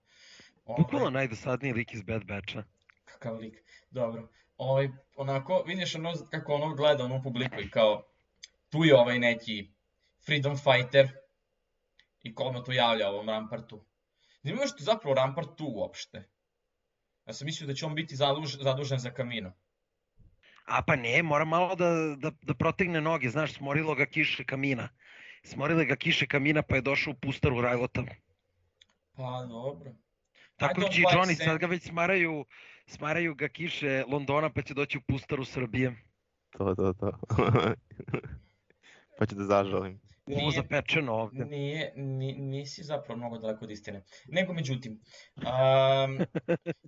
Speaker 1: Ovaj,
Speaker 3: Bukvalno najdosadniji lik iz Bad Batcha.
Speaker 1: kakav lik, dobro. Ovaj, onako, vidiš ono, kako ono gleda onu publiku i kao, tu je ovaj neki freedom fighter i ko ono tu javlja ovom Rampartu. Zanima me što je zapravo Rampart tu uopšte. Ja sam mislio da će on biti zaduž, zadužen za Kamino.
Speaker 3: A pa ne, mora malo da, da, da protegne noge, znaš, smorilo ga kiše kamina. Smorile ga kiše kamina pa je došao u pustaru Rajlota.
Speaker 1: Pa dobro.
Speaker 3: Tako će i Johnny, sad ga već smaraju, smaraju ga kiše Londona pa će doći u pustaru Srbije.
Speaker 2: To, to, to. pa ću da zažalim.
Speaker 3: Ovo zapečeno ovde.
Speaker 1: Nije, ni, nisi zapravo mnogo daleko od istine. Nego, međutim, um,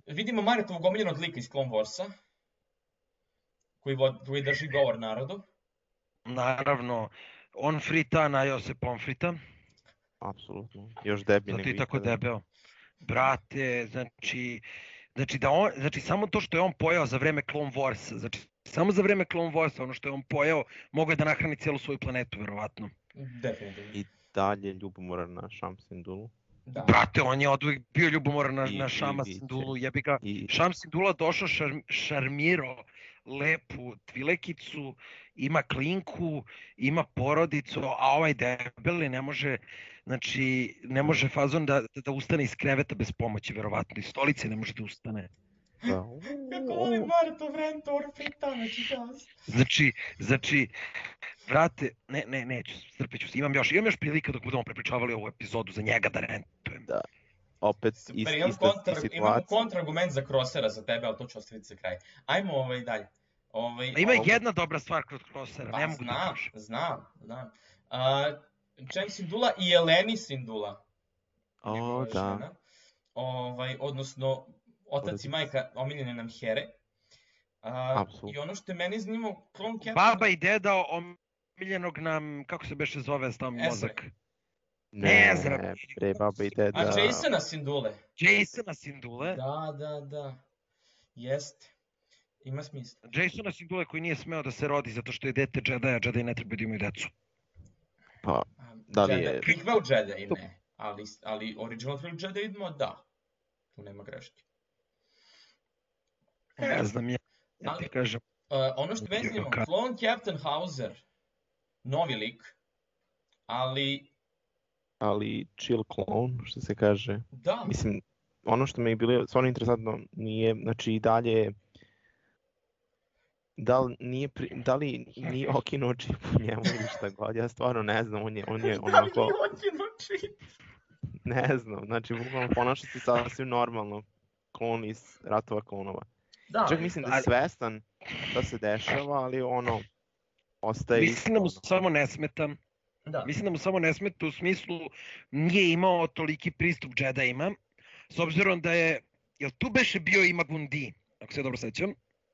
Speaker 1: vidimo Maretovog omiljenog lika iz Clone Warsa, koji, vod, koji drži govor narodu.
Speaker 3: Naravno, on frita, najao se pomfrita,
Speaker 2: Apsolutno. Još deblji
Speaker 3: zato je tako debeo. Brate, znači, znači, da on, znači samo to što je on pojao za vreme Clone Warsa, znači samo za vreme Clone Warsa, ono što je on pojao, mogo je da nahrani cijelu svoju planetu, verovatno.
Speaker 1: Definitivno.
Speaker 2: I dalje ljubomoran na Shamsindulu.
Speaker 1: Da.
Speaker 3: Brate, on je oduvijek bio ljubomoran na,
Speaker 2: I-
Speaker 3: na Šama. Sindulu, jebi ga.
Speaker 2: I
Speaker 3: Šam Sindula došao šar, šarmirao lepu tvilekicu, ima klinku, ima porodicu, a ovaj debeli ne može, znači, ne može fazon da, da ustane iz kreveta bez pomoći, verovatno, iz stolice ne može da ustane.
Speaker 2: da.
Speaker 1: Kako volim Maretov Rentor, frita, znači gas.
Speaker 3: Znači, znači, vrate, ne, ne, neću, strpit ću se, imam još, imam još prilika dok budemo prepričavali ovu epizodu za njega da rentujem.
Speaker 2: Opet ist,
Speaker 1: Super, imam,
Speaker 2: ista
Speaker 1: kontra, imam
Speaker 2: situacija.
Speaker 1: kontraargument za Crossera za tebe, ali to ću ostaviti za kraj. Ajmo ovaj dalje. Ovaj,
Speaker 3: ima
Speaker 1: ovo-
Speaker 3: jedna dobra stvar kroz Crossera,
Speaker 1: Pa
Speaker 3: ne mogu da
Speaker 1: znam,
Speaker 3: kažem.
Speaker 1: znam, znam. A, Chen Sindula i Eleni Sindula.
Speaker 2: O, da.
Speaker 1: žena. Ovaj, odnosno, otac i majka omiljene nam Here. A,
Speaker 2: Apsolutno.
Speaker 1: I ono što je meni zanimao, Clone Captain...
Speaker 3: Baba i deda omiljenog nam, kako se beše zove, stav mi
Speaker 1: Ezra.
Speaker 2: Ne,
Speaker 3: Ezra,
Speaker 2: bre, baba i deda.
Speaker 1: A Jasona Sindule.
Speaker 3: Jasona Sindule.
Speaker 1: Da, da, da. Jeste. Ima smisla.
Speaker 3: Jasona Sindule koji nije smeo da se rodi zato što je dete Jedi-a, Jedi ne treba da imaju decu.
Speaker 2: Pa,
Speaker 1: A,
Speaker 2: Da li
Speaker 1: Jedi-
Speaker 2: je-
Speaker 1: Prequel Jedi ne, ali, ali original trilogy Jedi idemo da. Tu nema greške.
Speaker 3: Ne znam ja, ja ti
Speaker 1: Ali-
Speaker 3: kažem.
Speaker 1: Uh, ono što meni zanima, Clone Captain Hauser, novi lik, ali
Speaker 2: ali chill clone, što se kaže.
Speaker 1: da,
Speaker 2: Mislim, ono što mi je bilo stvarno interesantno nije, znači i dalje da li nije, pri, da li nije okinuo čip u njemu ili šta god, ja stvarno ne znam, on je, on je
Speaker 1: da li
Speaker 2: onako,
Speaker 1: nije okinuo čip?
Speaker 2: ne znam, znači bukvalno ponaša se sasvim normalno, klon iz ratova klonova.
Speaker 1: Da,
Speaker 2: Čak mislim da je svestan šta se dešava, ali ono, ostaje
Speaker 3: Mislim da mu samo ne smeta.
Speaker 1: Da.
Speaker 3: Mislim da mu samo ne smeta u smislu nije imao toliki pristup Jedi-ima. S obzirom da je, jel tu beše bio i Magundi, ako se dobro sećam?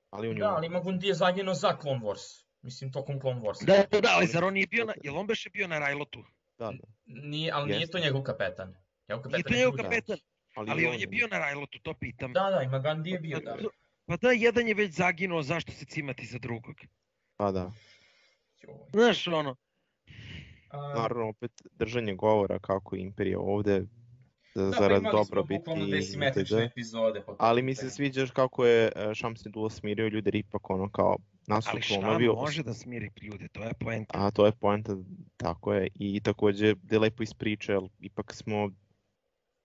Speaker 2: ali u
Speaker 1: Da,
Speaker 2: njemu.
Speaker 1: ali Magundi je zaginuo za Clone Wars. Mislim, tokom Clone Warsa.
Speaker 3: Da, da, da, ali zar on nije bio na, jel on beše bio na Rajlotu?
Speaker 2: Da, da.
Speaker 1: Nije, ali nije
Speaker 2: Jeste.
Speaker 1: to njegov kapetan. Njegov
Speaker 3: Nije
Speaker 1: kapetan
Speaker 3: to njegov kapetan,
Speaker 2: Ali,
Speaker 3: ali
Speaker 2: i
Speaker 3: on je bio na Rajlotu, to pitam.
Speaker 1: Da, da, i Magandi je bio, da.
Speaker 3: Pa da, jedan je već zaginuo, zašto se cimati za drugog?
Speaker 2: Pa da.
Speaker 1: Joj.
Speaker 3: Znaš, ono,
Speaker 2: Naravno, opet držanje govora kako Imperija ovde, za,
Speaker 1: da, pa
Speaker 2: zarad
Speaker 1: imali smo
Speaker 2: dobrobiti
Speaker 1: bukvalno
Speaker 2: i
Speaker 1: desimetrične
Speaker 2: itd.
Speaker 1: epizode.
Speaker 2: Ali mi se
Speaker 1: pitanju.
Speaker 2: sviđa kako je e, Shamsindula smirio ljude, jer ipak ono kao nas su
Speaker 3: ali šta
Speaker 2: klonovi,
Speaker 3: može da smiri ljude, to je poenta.
Speaker 2: a to je poenta, tako je, i takođe da je lepo ispriča, ipak smo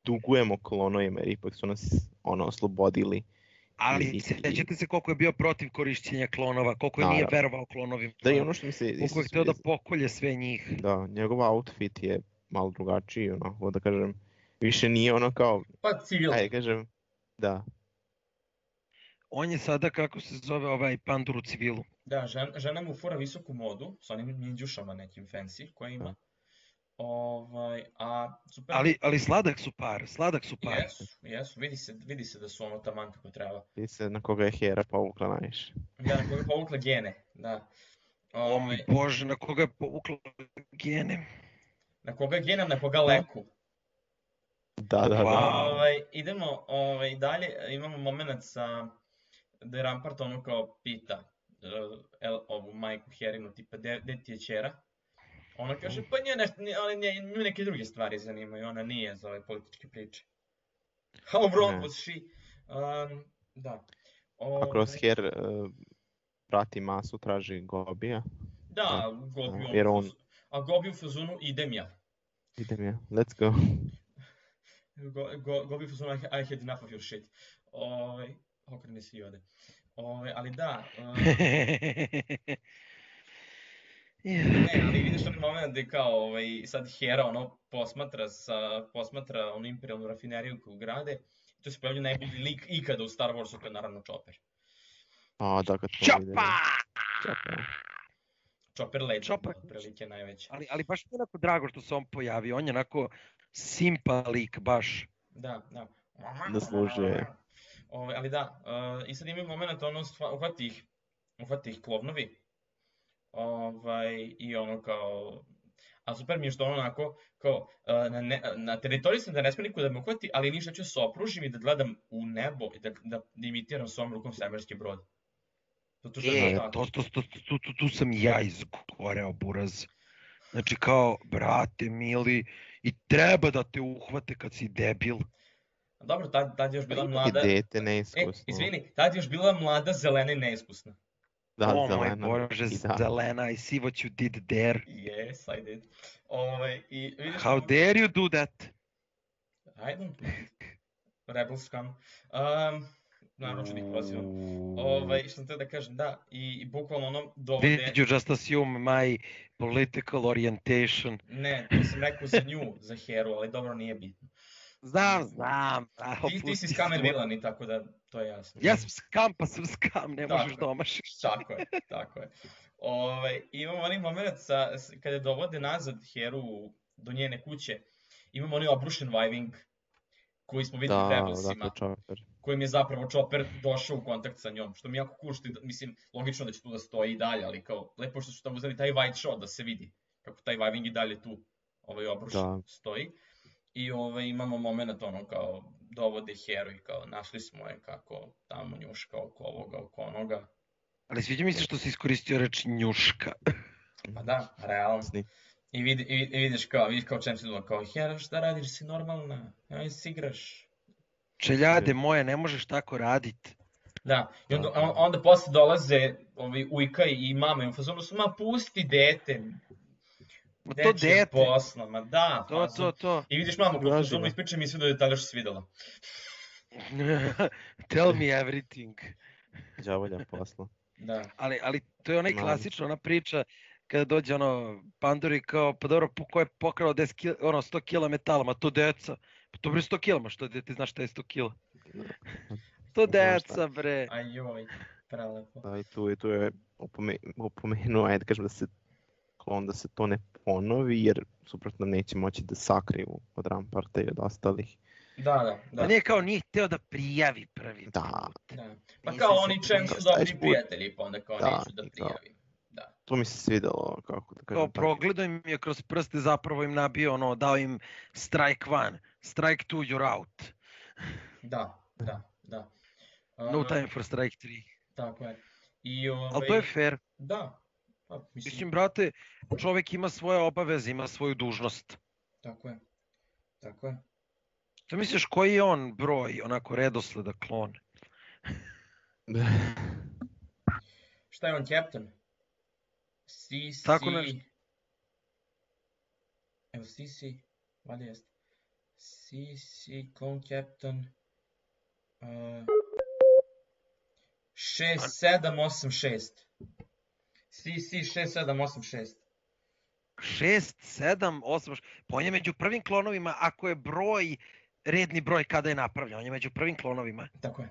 Speaker 2: dugujemo klonovima, jer ipak su nas ono oslobodili.
Speaker 3: Ali sećate se koliko je bio protiv korišćenja klonova, koliko je nije verovao klonovima.
Speaker 2: Da i ono što mi se
Speaker 3: koliko je hteo da pokolje sve njih.
Speaker 2: da, njegov outfit je malo drugačiji, onako da kažem, više nije ono kao,
Speaker 1: Pa civil.
Speaker 2: ajde kažem, da,
Speaker 3: On je sada, kako se zove, ovaj pandur u civilu.
Speaker 1: Da, žen, žena mu fura visoku modu, sa onim ninđušama nekim fancy koje ima. Ovaj, a super...
Speaker 3: Ali, ali sladak su par, sladak su par.
Speaker 1: Jesu, jesu, vidi se, vidi se da su ono taman kako treba.
Speaker 2: vidi se na koga je Hera povukla najviše.
Speaker 1: Da, na koga je povukla gene, da.
Speaker 3: O
Speaker 1: Ovaj,
Speaker 3: moj bože, na koga je povukla gene.
Speaker 1: na koga gena, na koga leku.
Speaker 2: Da, da, da.
Speaker 3: Wow.
Speaker 1: Ovaj, idemo ovaj, dalje, imamo moment sa da je Rampart ono kao pita uh, el, ovu majku Herinu, tipa, de, de ti je čera? Ona kaže, pa nje, nešto, ona, nje, nju neke druge stvari zanimaju, ona nije za ove političke priče. How wrong
Speaker 2: Ne.
Speaker 1: was she? Um, da.
Speaker 2: A Crosshair uh, prati masu, traži Gobija.
Speaker 1: Da, Gobi,
Speaker 2: Da,
Speaker 1: on,
Speaker 2: jer on-
Speaker 1: a Gobi u fazonu idem ja.
Speaker 2: Idem ja, let's go.
Speaker 1: Go, go, Gobi u fazonu I, had enough of your shit. Ovaj, okrene se i ode. Ovaj, ali da, um, Ne, ali vidiš onaj moment gde kao ovaj, sad Hera ono posmatra, sa, posmatra onu imperialnu rafineriju koju grade. Tu se pojavlja najbolji lik ikada u Star Warsu, to je naravno Chopper.
Speaker 2: A, da, kad videli.
Speaker 3: Čopa!
Speaker 2: Čopa.
Speaker 1: Chopper Legend,
Speaker 3: Chopper.
Speaker 1: otprilike najveći.
Speaker 3: Ali, ali baš mi je onako drago što se on pojavio, on je onako simpa lik, baš.
Speaker 1: Da, da.
Speaker 2: Zaslužuje.
Speaker 1: Ove, ali da, uh, i sad imaju moment, ono, uhvati ih, uhvati ih klovnovi. Ovaj, I ono kao, a super mi je što ono onako, kao, uh, na, ne, na teritoriji sam da ne sme niko da me uhvati, ali ništa ću se opružim i da gledam u nebo i da, da, da imitiram svom rukom svemirski brod. Zato što
Speaker 3: E,
Speaker 1: tako.
Speaker 3: to, to, to, tu, sam ja izgoreo, buraz. Znači kao, brate mili, i treba da te uhvate kad si debil.
Speaker 1: Dobro, tad, tad je još bila
Speaker 2: I
Speaker 1: mlada...
Speaker 2: dete
Speaker 1: E,
Speaker 2: neiskusno.
Speaker 1: izvini, tad je još bila mlada, zelena i neiskusna.
Speaker 2: Da,
Speaker 3: oh moj
Speaker 2: zelena.
Speaker 3: bože,
Speaker 2: I da.
Speaker 3: zelena, I see what you did there.
Speaker 1: Yes, I did. Ove, i vidiš...
Speaker 3: How dare you do that?
Speaker 1: I don't mind. Rebel scum. Um, naravno ću da ih prozivam. Ovaj, što sam da kažem, da, i, i bukvalno ono dovode...
Speaker 3: Did you just assume my political orientation?
Speaker 1: Ne, to sam rekao za nju, za Heru, ali dobro nije bitno.
Speaker 3: Znam, znam. a,
Speaker 1: Ti, ti
Speaker 3: opusti
Speaker 1: si
Speaker 3: svoje-
Speaker 1: vilan i tako da, to je jasno.
Speaker 3: Ja sam skam, pa sam skam, ne
Speaker 1: Tako
Speaker 3: možeš
Speaker 1: je.
Speaker 3: da omašiš.
Speaker 1: Tako je, tako je. Ove, imamo onaj moment sa, kada dovode nazad Heru do njene kuće, imamo onaj obrušen Viving koji smo videli u
Speaker 2: Da,
Speaker 1: Rebelsima.
Speaker 2: dakle,
Speaker 1: kojim je zapravo Chopper došao u kontakt sa njom, što mi jako cool, što je, mislim, logično da će tu da stoji i dalje, ali kao, lepo što su tamo uzeli taj white shot da se vidi, kako taj Viving i dalje tu ovaj obrušen
Speaker 2: Da.
Speaker 1: stoji. I ovaj, imamo moment ono kao dovode Heru i kao našli smo je kako tamo njuška oko ovoga, oko onoga.
Speaker 3: Ali sviđa mi se što si iskoristio reč njuška.
Speaker 1: Pa da, realno.
Speaker 2: Sni.
Speaker 1: I, vidi, i, i vidiš kao, vidiš kao čem se duva, kao Hera šta radiš, si normalna, aj si igraš.
Speaker 3: Čeljade moje, ne možeš tako radit.
Speaker 1: Da, i onda,
Speaker 2: Da.
Speaker 1: on, onda posle dolaze ovi ujka i mama i u fazonu su, ma pusti dete,
Speaker 3: Ma to dete,
Speaker 1: posla, ma da,
Speaker 3: to, to, to.
Speaker 1: I vidiš mamu
Speaker 2: Gaži
Speaker 1: fazonu
Speaker 2: me.
Speaker 1: ispričaj mi sve do detalja što si videla.
Speaker 3: Tell me everything.
Speaker 2: Đavolja posla.
Speaker 1: Da,
Speaker 3: Ali, ali to je onaj klasična ona priča kada dođe ono Pandori kao, pa dobro, po- ko je pokrao 10 kila, ono 100 kila metala, ma to deca. Pa to bre 100 kila, ma što ti znaš šta je 100 kila? To deca bre.
Speaker 1: aj joj, prelepo.
Speaker 2: Da, i tu, i tu je opome, opomenuo, ajde da kažem da se klon da se to ne ponovi, jer suprotno neće moći da sakriju od Ramparta i od ostalih.
Speaker 1: Da, da,
Speaker 3: Da.
Speaker 1: da.
Speaker 3: nije kao nije hteo da prijavi prvi
Speaker 2: Da.
Speaker 3: put.
Speaker 1: da. Pa
Speaker 3: Nisi
Speaker 1: kao oni čem su dobri prijatelji, pa onda kao
Speaker 2: Da,
Speaker 1: neću da
Speaker 2: i kao-
Speaker 1: prijavim. Da,
Speaker 2: To mi se svidelo, kako da kažem.
Speaker 3: Kao progledao im je kroz prste, zapravo im nabio ono, dao im strike one, strike two, you're out.
Speaker 1: da, da, da.
Speaker 3: No
Speaker 1: A,
Speaker 3: time for strike three.
Speaker 1: Tako je. I, ovaj,
Speaker 3: Ali to je fair.
Speaker 1: Da, pa, mislim,
Speaker 3: Mislim, brate, čovek ima svoje obaveze, ima svoju dužnost.
Speaker 1: tako je. Tako je.
Speaker 3: Šta misliš, koji je on broj, onako redosleda klon?
Speaker 1: Šta je on, Captain? CC...
Speaker 3: Tako nešto.
Speaker 1: Evo, CC, valjda jeste. CC, Clone Captain... Uh, 6786. CC 6786.
Speaker 3: 6, 7, 8, pa on je među prvim klonovima, ako je broj, redni broj kada je napravljen, on je među prvim klonovima.
Speaker 1: Tako je.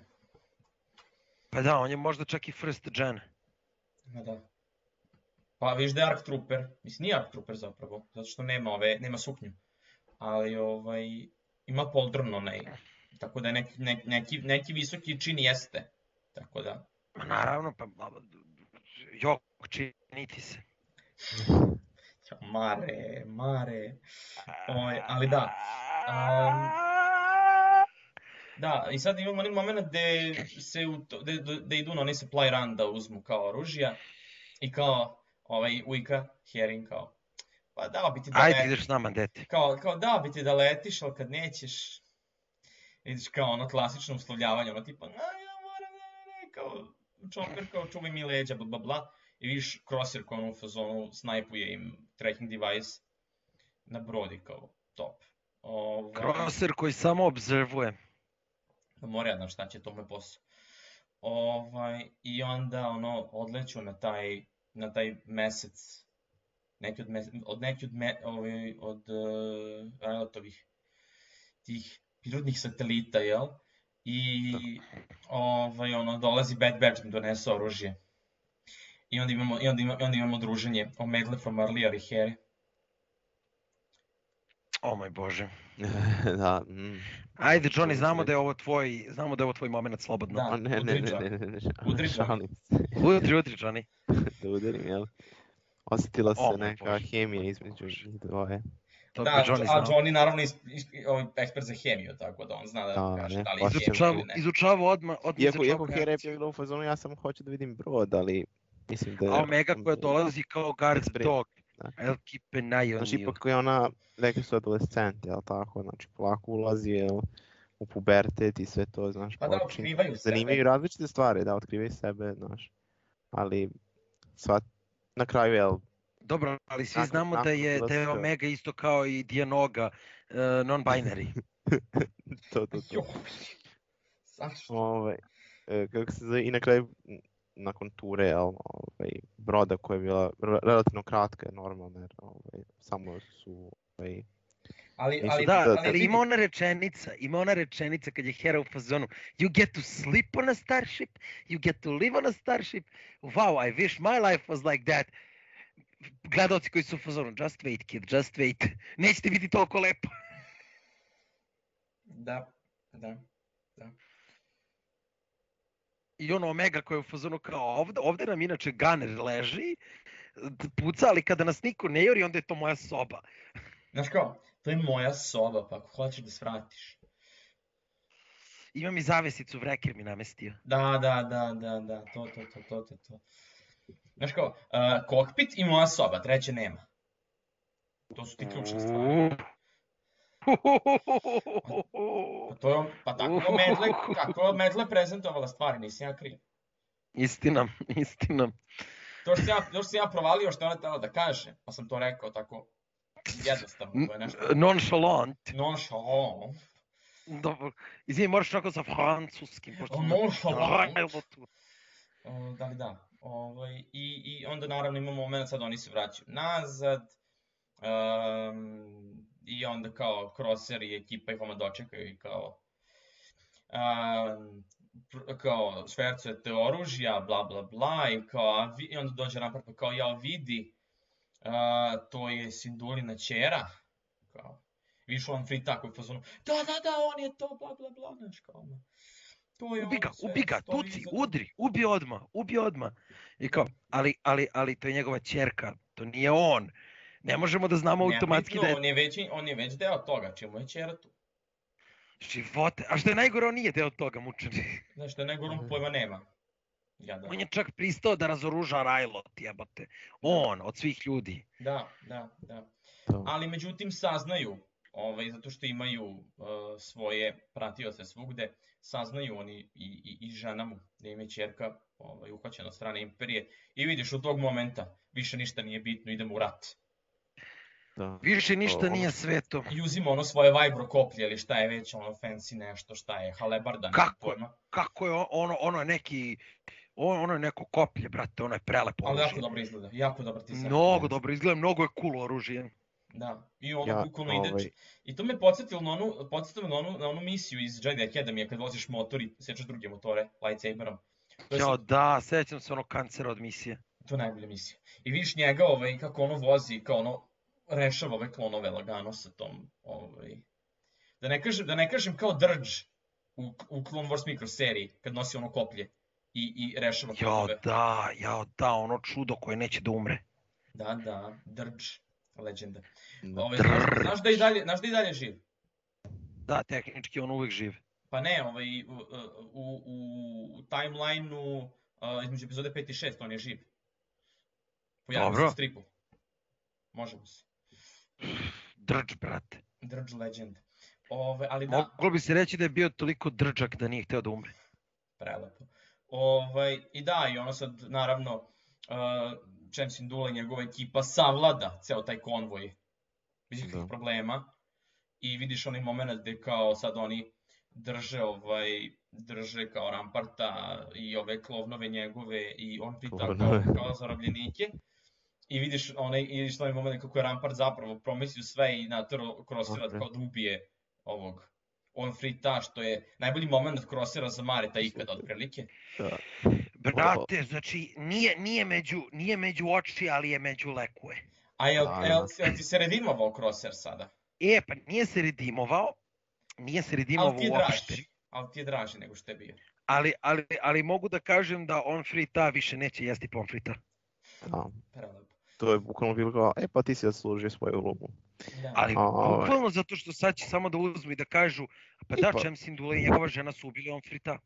Speaker 3: Pa da, on je možda čak i first gen.
Speaker 1: Ma da. Pa viš da je Ark Trooper, mislim nije Ark Trooper zapravo, zato što nema ove, nema suknju. Ali ovaj, ima poldron onaj, tako da neki, neki, neki, neki visoki čin jeste. Tako da,
Speaker 3: Ma naravno, pa a, jok, činiti se.
Speaker 1: mare, mare. Ovaj, ali da, um, Da, i sad imamo onaj moment gde, se u to, gde, gde idu na onaj supply run da uzmu kao oružja i kao ovaj ujka Herin kao pa dao bi ti da
Speaker 3: Ajde,
Speaker 1: letiš,
Speaker 3: ideš s nama, dete.
Speaker 1: kao, kao dao bi ti da letiš, ali kad nećeš, vidiš kao ono klasično uslovljavanje, ono tipa, a ja moram, ne, ne, ne, kao, Chopper kao čuvaj mi leđa, bla bla bla, i vidiš Crosshair kao ono u fazonu snajpuje im tracking device na brodi kao top. Ovaj,
Speaker 3: Crosser koji samo obzervuje.
Speaker 1: Pa mora ja znam šta će, to mu je posao. Ovaj, I onda ono, odleću na taj, na taj mesec, neki od, mes, od neki od, me, ovaj, od uh, Rilotovih tih prirodnih satelita, jel? I ovaj, ono, dolazi Bad Batch da donese oružje. I onda imamo, i onda imamo, i onda imamo druženje Omegle from Earlier i Harry.
Speaker 3: O moj bože.
Speaker 2: da, mm.
Speaker 3: Ajde, Johnny, znamo da je ovo tvoj, znamo da je ovo tvoj moment slobodno.
Speaker 1: Da.
Speaker 2: A ne, ne, ne, ne, ne, ne,
Speaker 1: Udri,
Speaker 2: se.
Speaker 3: Udri, udri, Johnny.
Speaker 2: da udarim, jel? Osjetila se
Speaker 3: O, moj
Speaker 2: neka
Speaker 3: Bože.
Speaker 2: hemija između njih dvoje.
Speaker 3: To
Speaker 1: da,
Speaker 3: Johnny
Speaker 1: a. Johnny naravno is, is, ovaj, ekspert za hemiju, tako da on zna da
Speaker 2: Da,
Speaker 1: kaže
Speaker 2: ne,
Speaker 1: da li je ne.
Speaker 3: izučavao odmah, odmah
Speaker 2: Iako, iako Hera je bila u fazonu, ja samo hoću da vidim brod, ali mislim da je...
Speaker 3: A Omega koja dolazi kao guard
Speaker 2: Ispred.
Speaker 3: dog.
Speaker 2: Da.
Speaker 3: An eye on
Speaker 2: Znači, ipak je ona, rekli su adolescent, jel tako? Znači, polako ulazi, jel, u pubertet i sve to, znaš,
Speaker 1: Pa da, otkrivaju sebe.
Speaker 2: Zanimaju različite stvari, da, otkrivaju sebe, znaš. Ali, sva, na kraju, jel,
Speaker 3: Dobro, ali svi
Speaker 2: Nakon-
Speaker 3: znamo da je, da je Omega isto kao i Dianoga, uh, non-binary.
Speaker 2: to, to, to.
Speaker 1: Zašto?
Speaker 2: Ovaj, e, kako se zove, i na kraju, nakon ture, jel, ovaj, broda koja je bila re- relativno kratka, normalno, jer ovaj, samo su, ovaj,
Speaker 1: Ali,
Speaker 2: Nisu
Speaker 1: ali,
Speaker 3: Da,
Speaker 2: da,
Speaker 3: ali
Speaker 1: vidi-
Speaker 3: ima ona rečenica, ima ona rečenica kad je Hera u fazonu You get to sleep on a starship, you get to live on a starship. Wow, I wish my life was like that. Gledalci koji su u fazonu, just wait kid, just wait. Nećete biti toliko lepo.
Speaker 1: Da, da.
Speaker 3: I ono Omega koja je u fazonu kao ovde, ovde nam inače Gunner leži, puca, ali kada nas niko ne juri, onda je to moja soba.
Speaker 1: Znaš kao, to je moja soba, pa ako hoćeš da svratiš.
Speaker 3: Imam i zavesicu, vreker mi namestio.
Speaker 1: Da, da, da, da, da, to, to, to, to, to, to. Znaš kao, uh, kokpit i moja soba, treće nema. To su ti ključne stvari. Pa to pa tako je Medle, kako je Medle prezentovala stvari, nisam ja kriv.
Speaker 3: Istina, istina.
Speaker 1: To što, ja, to što sam ja provalio što ona tela da kaže, pa sam to rekao tako jednostavno, to je nešto
Speaker 3: Nonchalant.
Speaker 1: nonchalant.
Speaker 3: Dobro. Izvini, moraš onako sa francuskim. pošto
Speaker 1: Nonchalant. da da. Ovaj, i, I onda naravno imamo moment, sad oni se vraćaju nazad. Um, I onda kao Crosser i ekipa ih vama dočekaju i kao um, pr- kao švercujete oružja, bla bla bla i kao, a vi, i onda dođe Rampart pa kao, ja vidi, uh, to je Sindulina ćera, kao, vidiš on free tako u fazonu, da, da, da, on je to, bla bla bla, znaš kao, ono. to je
Speaker 3: Ubi ga,
Speaker 1: sve,
Speaker 3: ubi ga, tuci,
Speaker 1: toga.
Speaker 3: udri, ubi odmah, ubi odmah. I kao, ali, ali, ali to je njegova ćerka, to nije on. Ne možemo da znamo automatski da je
Speaker 1: on je već, on je već deo toga, čemu je ćera tu.
Speaker 3: živote. A što je najgore, on nije deo toga mučeni.
Speaker 1: Znaš, što je najgore, on pojma nema. Ja da.
Speaker 3: On je čak pristao da razoruža Rajlot, jebote. On, od svih ljudi.
Speaker 1: Da, da, da. Ali međutim saznaju, ovaj, zato što imaju uh, svoje pratioce svugde, saznaju oni i, i, i žena mu da im je čerka ovaj, uhvaćena od strane Imperije i vidiš od tog momenta više ništa nije bitno, idemo u rat.
Speaker 2: Da.
Speaker 3: Više ništa
Speaker 2: Ono-
Speaker 3: nije sveto.
Speaker 1: I uzima ono svoje vibro koplje ili šta je već ono fancy nešto, šta je halebarda,
Speaker 3: Kako?
Speaker 1: pojma.
Speaker 3: Kako je on- ono, ono je neki, on, ono je neko koplje, brate, ono je prelepo
Speaker 1: Ali jako dobro izgleda, jako dobar ti se.
Speaker 3: Mnogo dobro izgleda, mnogo je cool oružje.
Speaker 1: Da, i ono
Speaker 2: Ja,
Speaker 1: bukvalno ide,
Speaker 2: ovaj-
Speaker 1: I to me podsjetilo na onu, podsjetilo na onu, na onu misiju iz Jedi Academy kad voziš motor i sečeš druge motore lightsaberom. To
Speaker 3: Jao,
Speaker 1: sad-
Speaker 3: da, sećam se onog kancera od misije.
Speaker 1: to je najbolja misija. I vidiš njega ovaj, kako ono vozi, kao ono rešava ove klonove lagano sa tom, ovaj, da ne kažem, da ne kažem kao drđ u, u Clone Wars mikro seriji, kad nosi ono koplje i, i rešava
Speaker 3: Jao,
Speaker 1: klonove.
Speaker 3: da, jao, da, ono čudo koje neće da umre.
Speaker 1: Da, da, drđ, legenda.
Speaker 2: Da.
Speaker 1: Ovaj, znaš, znaš, da i dalje, znaš da i dalje živ?
Speaker 3: Da, tehnički on uvek živ.
Speaker 1: Pa ne, ovaj, u, u, u timeline-u uh, između epizode 5 i 6 on je živ. Pojavio se u stripu. Možemo se.
Speaker 3: Drđ, brate.
Speaker 1: Drudge Legend. Ove, ali da,
Speaker 3: Moglo bi se reći da je bio toliko drđak da nije hteo da umre.
Speaker 1: prelepo. Ovaj, I da, i ono sad, naravno, uh, Čem Sindula i njegova ekipa savlada ceo taj konvoj bez ikakvih
Speaker 2: Da.
Speaker 1: problema i vidiš onaj moment gde kao sad oni drže ovaj drže kao ramparta i ove klovnove njegove i on pita kao, kao zarobljenike i vidiš onaj i vidiš onaj moment kako je rampart zapravo promislio sve i natero krosira
Speaker 2: Ok.
Speaker 1: kao da ubije ovog on frita što je najbolji moment od krosira za Mareta ikada otprilike.
Speaker 2: Da.
Speaker 3: Brate, znači nije, nije, među, nije među oči, ali je među lekuje.
Speaker 1: A jel,
Speaker 2: Da,
Speaker 1: jel,
Speaker 2: da.
Speaker 1: jel ti se redimovao Crosshair sada?
Speaker 3: E, pa nije se redimovao, nije se redimovao
Speaker 1: Ali ti je
Speaker 3: uopšte.
Speaker 1: draži. Ali ti je draži nego što je bio.
Speaker 3: Ali, ali, ali mogu da kažem da on frita više neće jesti pomfrita.
Speaker 2: Da.
Speaker 1: Prelepo.
Speaker 2: To je bukvalno bilo kao, e pa ti si zaslužio svoju ulogu.
Speaker 1: Da.
Speaker 3: Ali
Speaker 2: ovaj.
Speaker 3: bukvalno zato što sad će samo da uzmu i da kažu pa da. Čem Sindula i njegova žena su ubili on frita.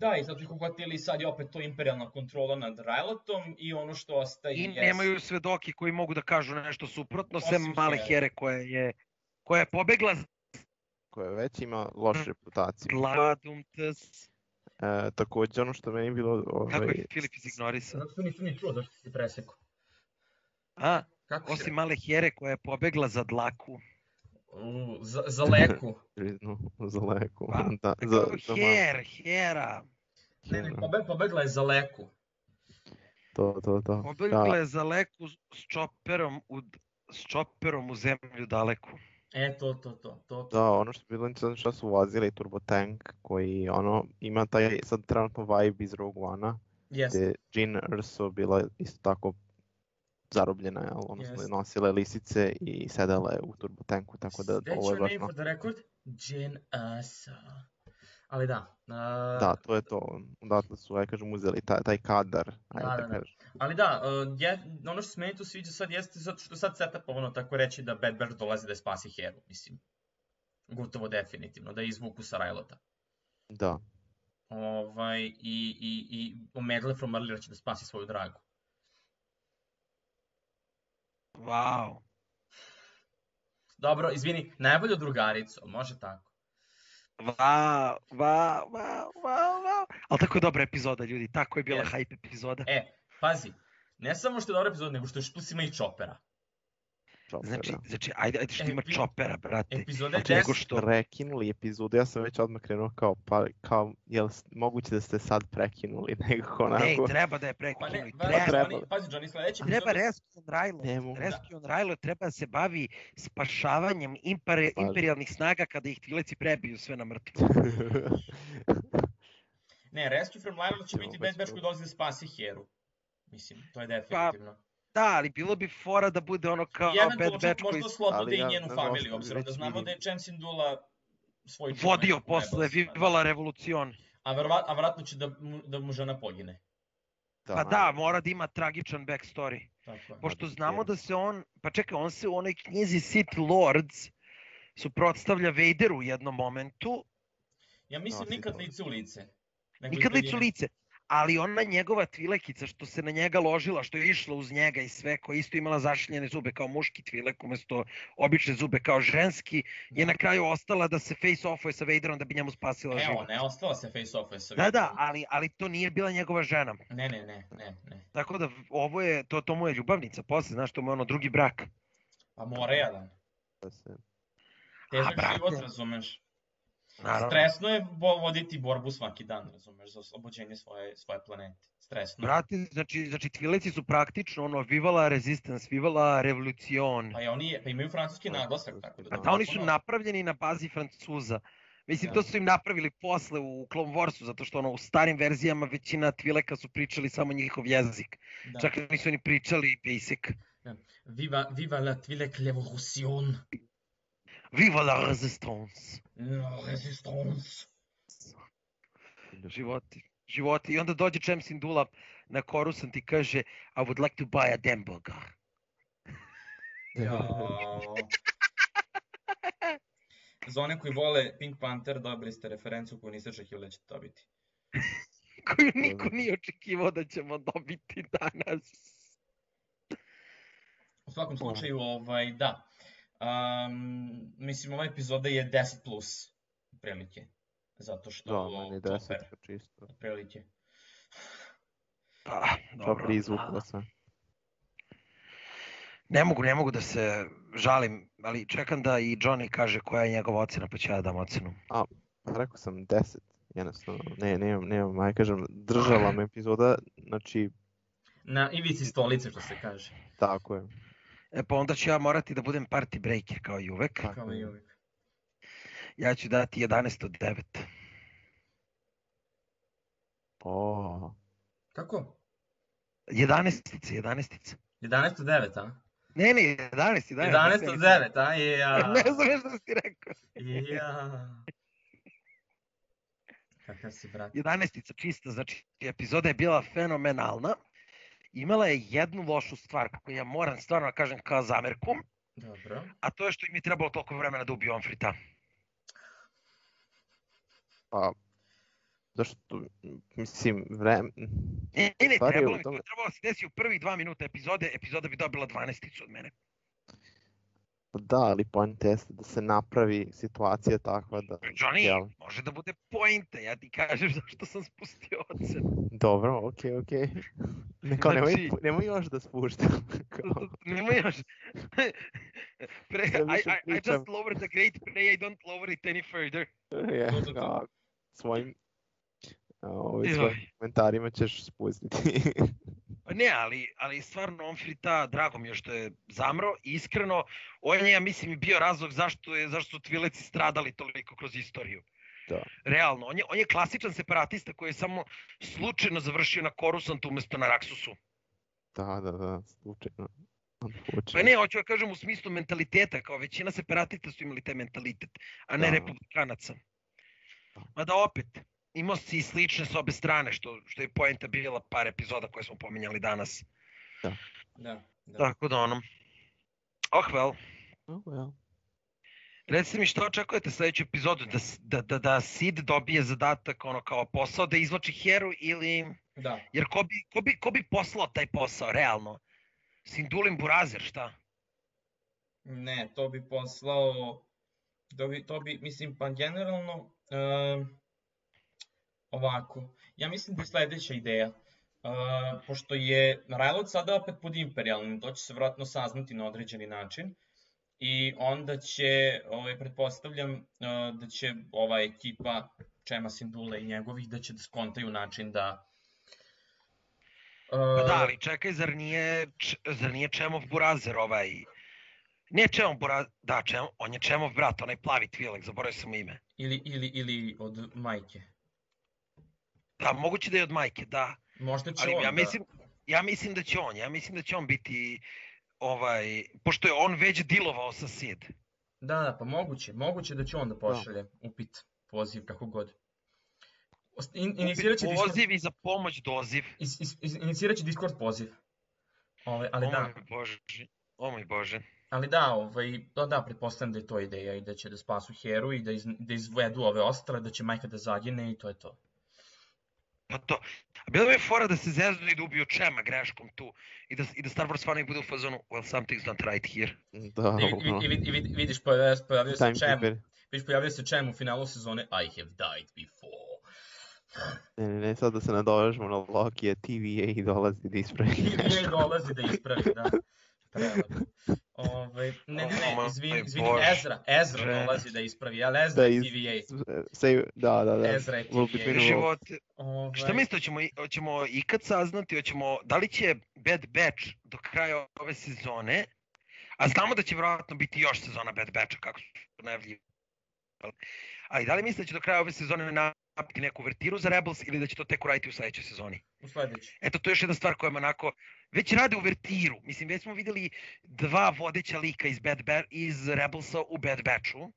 Speaker 1: Da, i su ih uhvatili sad je opet to imperialna kontrola nad Rylotom i ono što ostaje
Speaker 3: I
Speaker 1: jest-
Speaker 3: nemaju svedoki koji mogu da kažu nešto suprotno, sem
Speaker 1: Osim
Speaker 3: male
Speaker 1: Here.
Speaker 3: Here koja je koja je pobegla
Speaker 2: Koja već ima lošu reputaciju.
Speaker 3: Vladum ts.
Speaker 2: E, takođe, ono što meni bilo...
Speaker 3: Kako
Speaker 2: Ovaj,
Speaker 3: je Filip izignorisao?
Speaker 1: Zato što nisu ni čuo zašto si presekao.
Speaker 3: A,
Speaker 1: Kako si
Speaker 3: osim male Here koja je pobegla za dlaku.
Speaker 1: U, za, za leku.
Speaker 2: priznu za leku.
Speaker 3: Pa,
Speaker 2: da, za,
Speaker 3: Za, Her, Hera.
Speaker 1: Ne, ne, pobe, pobegla je za leku.
Speaker 2: To, to, to.
Speaker 3: Pobegla je za leku s čoperom u, s čoperom u zemlju daleku.
Speaker 1: E, to, to, to, to. to.
Speaker 2: Da, ono što je bilo interesantno što su ulazili Turbo Tank koji ono ima taj sad trenutno vibe iz Rogue One-a
Speaker 1: Jeste.
Speaker 2: gde Jean Erso bila isto tako zarobljena, jel? Odnosno
Speaker 1: Jest.
Speaker 2: nosile lisice i sedale u Turbo Tanku, tako da
Speaker 1: That's
Speaker 2: ovo je baš
Speaker 1: name for the record? Jen Asa. Ali da. a,
Speaker 2: Da, to je to. Odatle su, aj kažem, uzeli taj, taj kadar, ajde
Speaker 1: Da,
Speaker 2: da,
Speaker 1: da, da.
Speaker 2: kažem.
Speaker 1: Ali da, uh, je, ono što se meni tu sviđa sad jeste zato što sad setupovano tako reći da Bad Batch dolazi da je spasi Heru, mislim. Gotovo definitivno, da je izvuku sa Rylota.
Speaker 2: Da.
Speaker 1: Ovaj, i, i, i Omedle from Earlier će da spasi svoju dragu.
Speaker 3: Wow.
Speaker 1: Dobro, izvini, najbolju drugaricu, može tako.
Speaker 3: Wow, wow, wow, wow, wow. Ali tako je dobra epizoda, ljudi. Tako je bila
Speaker 1: Jeste.
Speaker 3: hype epizoda.
Speaker 1: E, pazi, ne samo što je dobra epizoda, nego što još plus ima i čopera.
Speaker 3: Znači,
Speaker 2: da.
Speaker 3: znači, ajde, ajde što ima
Speaker 1: vi-
Speaker 3: čopera, brate.
Speaker 1: Epizoda
Speaker 3: Znači, nego
Speaker 1: 10,
Speaker 3: što...
Speaker 2: Prekinuli epizodu, ja sam već odmah krenuo kao, pa, kao, jel moguće da ste sad prekinuli nekako onako?
Speaker 3: Ej, treba da je
Speaker 1: pa ne,
Speaker 3: prekinuli. Treba,
Speaker 2: treba.
Speaker 1: Pazi, Johnny, sledeći
Speaker 3: treba
Speaker 1: epizod,
Speaker 3: Rescue on Rilo.
Speaker 2: Ne mogu.
Speaker 3: Rescue on Rilo treba da se bavi spašavanjem impare, imperialnih snaga kada ih tvileci prebiju sve na mrtvo.
Speaker 1: ne, Rescue from Lionel će biti
Speaker 2: to.
Speaker 1: koji dolazi da spasi Heru. Mislim, to je definitivno.
Speaker 3: Da, ali bilo bi fora da bude ono kao
Speaker 1: eventualno
Speaker 3: Bad Batch koji
Speaker 1: možda oslobode
Speaker 2: Ali
Speaker 1: i njenu familiju, obzirom da znamo
Speaker 2: vidim.
Speaker 1: da je Chen Sindula svoj čuvaj
Speaker 3: vodio
Speaker 1: u
Speaker 3: posle Vivala revolucion.
Speaker 1: A, verova, a vratno će da, mu- da mu žena pogine.
Speaker 3: Pa da, mora da ima tragičan backstory.
Speaker 1: Tako je.
Speaker 3: Pošto
Speaker 2: da,
Speaker 3: znamo da se on, pa čekaj, on se u onoj knjizi Sith Lords suprotstavlja Vaderu u jednom momentu,
Speaker 1: Ja mislim
Speaker 2: No,
Speaker 1: nikad
Speaker 2: sigurno.
Speaker 1: lice u lice. nego
Speaker 3: nikad licu
Speaker 1: daljine.
Speaker 3: lice, ali ona njegova tvilekica što se na njega ložila, što je išla uz njega i sve, koja isto imala zašiljene zube kao muški tvilek umesto obične zube kao ženski, je na kraju ostala da se face offuje sa Vaderom da bi njemu spasila
Speaker 1: Evo,
Speaker 3: život.
Speaker 1: ne, ostala se face off sa
Speaker 3: Da, da,
Speaker 1: Vaderom.
Speaker 3: ali, ali to nije bila njegova žena.
Speaker 1: Ne, ne, ne, ne, ne.
Speaker 3: Tako da ovo je, to, to mu je ljubavnica posle, znaš, to mu je ono drugi brak.
Speaker 1: Pa mora jedan.
Speaker 2: Da se...
Speaker 1: Težak
Speaker 3: brate.
Speaker 1: život, razumeš.
Speaker 3: Naravno.
Speaker 1: Stresno je voditi borbu svaki dan, razumeš, za oslobođenje svoje, svoje planete. Stresno.
Speaker 3: Brate, znači, znači tvileci su praktično ono vivala resistance, vivala revolucion.
Speaker 1: Pa, oni, pa imaju francuski naglasak, tako da... To
Speaker 3: da, oni su napravljeni na bazi Francuza. Mislim,
Speaker 1: Da.
Speaker 3: to su im napravili posle u Clone Warsu, zato što ono, u starim verzijama većina tvileka su pričali samo njihov jezik.
Speaker 1: Da.
Speaker 3: Čak nisu ni pričali basic.
Speaker 1: Viva, viva la Tvilek Revolution.
Speaker 3: Viva la resistance!
Speaker 1: No resistance.
Speaker 3: Životi. Životi. I onda dođe Čem Sindula na Coruscant i kaže I would like to buy a hamburger.
Speaker 1: Jao. za one koji vole Pink Panther, dobili ste referencu koju niste očekivali da ćete dobiti.
Speaker 3: Koju niko nije očekivao da ćemo dobiti danas.
Speaker 1: U svakom slučaju, ovaj, da. Um, mislim, ova epizoda je 10 plus, prilike. Zato što...
Speaker 2: Da, meni je
Speaker 1: to
Speaker 2: 10
Speaker 1: fair,
Speaker 2: čisto.
Speaker 1: Prilike.
Speaker 3: Pa,
Speaker 2: Dobro,
Speaker 3: dobro.
Speaker 2: prizvuklo
Speaker 3: da.
Speaker 2: sve.
Speaker 3: Ne mogu, ne mogu da se žalim, ali čekam da i Johnny kaže koja je njegova ocena, pa ću ja da dam ocenu.
Speaker 2: Pa rekao sam 10, jednostavno, ne, nemam, nemam, aj kažem, držala me epizoda, znači,
Speaker 1: Na ivici stolice, što se kaže.
Speaker 2: tako je.
Speaker 3: E pa onda ću ja morati da budem party breaker kao i uvek.
Speaker 2: Tako
Speaker 1: Kao i
Speaker 2: je.
Speaker 1: uvijek.
Speaker 3: Ja ću dati 11 od 9.
Speaker 2: O,
Speaker 1: Kako?
Speaker 3: 11 11
Speaker 1: 11 od 9, a?
Speaker 3: Ne, ne, 11, 11.
Speaker 1: 11 od 9, a? Ja.
Speaker 3: Ne znam što si rekao.
Speaker 1: Ja. Kakav si, brat?
Speaker 3: 11 čista, znači epizoda je bila fenomenalna. Imala je jednu lošu stvar koju ja moram stvarno da kažem kao zamerku,
Speaker 1: Dobro.
Speaker 3: a to je što im je trebalo toliko vremena da ubiju Omfrita.
Speaker 2: pa, zašto, mislim, vreme,
Speaker 3: Ne, ne, trebalo mi, to trebalo da se desi u prvih dva minuta epizode, epizoda bi dobila 12 od mene.
Speaker 2: Da, ali point jeste da se napravi situacija takva da,
Speaker 3: Johnny,
Speaker 2: jel,
Speaker 3: može da bude pointe, ja ti kažem zašto sam spustio ocenu.
Speaker 2: dobro, okej, okej. Neko, nemoj,
Speaker 3: Znači-
Speaker 2: nemoj još da spuštam.
Speaker 3: Nema još. pre, I, I, I just lowered the grade pre, I don't lower it any further.
Speaker 1: to.
Speaker 2: kao, svojim, ovaj,
Speaker 3: Joj.
Speaker 2: svojim komentarima ćeš spustiti.
Speaker 3: Pa Ne, ali, ali stvarno Omfrita, drago mi je što je zamro. i Iskreno, on je, ja mislim, bio razlog zašto, je, zašto su Tvileci stradali toliko kroz istoriju.
Speaker 2: Da.
Speaker 3: Realno, on je, on je klasičan separatista koji je samo slučajno završio na Korusantu umesto na Raksusu.
Speaker 2: da, da, da, slučajno.
Speaker 3: Pa ne, hoću da kažem u smislu mentaliteta, kao većina separatista su imali taj mentalitet, a ne
Speaker 2: Da.
Speaker 3: republikanaca.
Speaker 2: Da.
Speaker 3: Mada opet, imao si i slične s obe strane, što, što je poenta bila par epizoda koje smo pominjali danas.
Speaker 1: Da, da.
Speaker 3: Tako da ono, oh well.
Speaker 2: Oh, well.
Speaker 3: Recite mi što očekujete sledeću epizodu, da, da, da, da Sid dobije zadatak ono kao posao da izvlači Heru ili...
Speaker 1: Da.
Speaker 3: Jer ko bi, ko bi, ko bi poslao taj posao, realno? Sindulin Burazer, šta?
Speaker 1: Ne, to bi poslao, to bi, to bi mislim, pa generalno, em, ovako, ja mislim da je sledeća ideja, uh, pošto je Rajlot sada opet pod imperijalnim, to će se vratno saznati na određeni način, i onda će, ovaj, pretpostavljam, uh, da će ova ekipa Čema Sindula i njegovih, da će da skontaju način da
Speaker 3: Pa da, ali čekaj, zar nije, Č- zar nije Čemov Burazer ovaj... Nije Čemov Burazer, da, Čem, on je Čemov brat, onaj plavi tvilek, zaboravio sam ime.
Speaker 1: ili, ili, ili od majke.
Speaker 3: Da, moguće da je od majke, da.
Speaker 1: Možda će
Speaker 3: Ali
Speaker 1: on
Speaker 3: ja
Speaker 1: da-
Speaker 3: mislim, ja mislim da će on, ja mislim da će on biti ovaj, pošto je on već dilovao sa Sid.
Speaker 1: Da, da, pa moguće, moguće da će on da pošalje upit, poziv, kako god. In, inicirat će Discord,
Speaker 3: Poziv i za pomoć doziv.
Speaker 1: is, is, is, inicirat će Discord poziv. Ove, ali
Speaker 3: o
Speaker 1: da,
Speaker 3: moj bože, o moj bože.
Speaker 1: ali da, ovaj, da, da, pretpostavljam da je to ideja i da će da spasu Heru i da, iz, da izvedu ove ostale, da će majka da zagine i to je to.
Speaker 3: Pa to. A bilo mi je fora da se zeznu i da ubiju Čema greškom tu. I da, i da Star Wars fanovi budu u fazonu, well, something's not right here.
Speaker 2: Da,
Speaker 1: I, i, i, i vid- vidiš, pojavio, pojavio se Čem, vidiš, pojavio se Čem u finalu sezone I have died before.
Speaker 2: Ne, ne, ne, sad da se nadovežemo na Loki, TVA i dolazi da ispravi
Speaker 1: nije dolazi da ispravi, da. Prelepo. Ove, ne, ne, ne,
Speaker 3: moj
Speaker 1: izvini, izvini. Ezra, Ezra dolazi da ispravi, ali Ezra
Speaker 2: Da,
Speaker 1: je
Speaker 2: iz,
Speaker 1: TVA.
Speaker 2: say, da, da, da.
Speaker 1: Ezra je TVA.
Speaker 3: Život,
Speaker 1: Ove,
Speaker 3: Šta mislite, hoćemo, hoćemo ikad saznati, hoćemo, da li će Bad Batch do kraja ove sezone, a znamo da će vjerojatno biti još sezona Bad Batcha, kako su najavljivali. Ali da li mislite da će do kraja ove sezone napraviti neku vertiru za Rebels ili da će to tek uraditi u sledećoj sezoni?
Speaker 1: U sledeći.
Speaker 3: Eto, to je još jedna stvar koja me onako, već rade u vertiru. Mislim, već smo videli dva vodeća lika iz, Bad Ba- iz Rebelsa u Bad Batchu.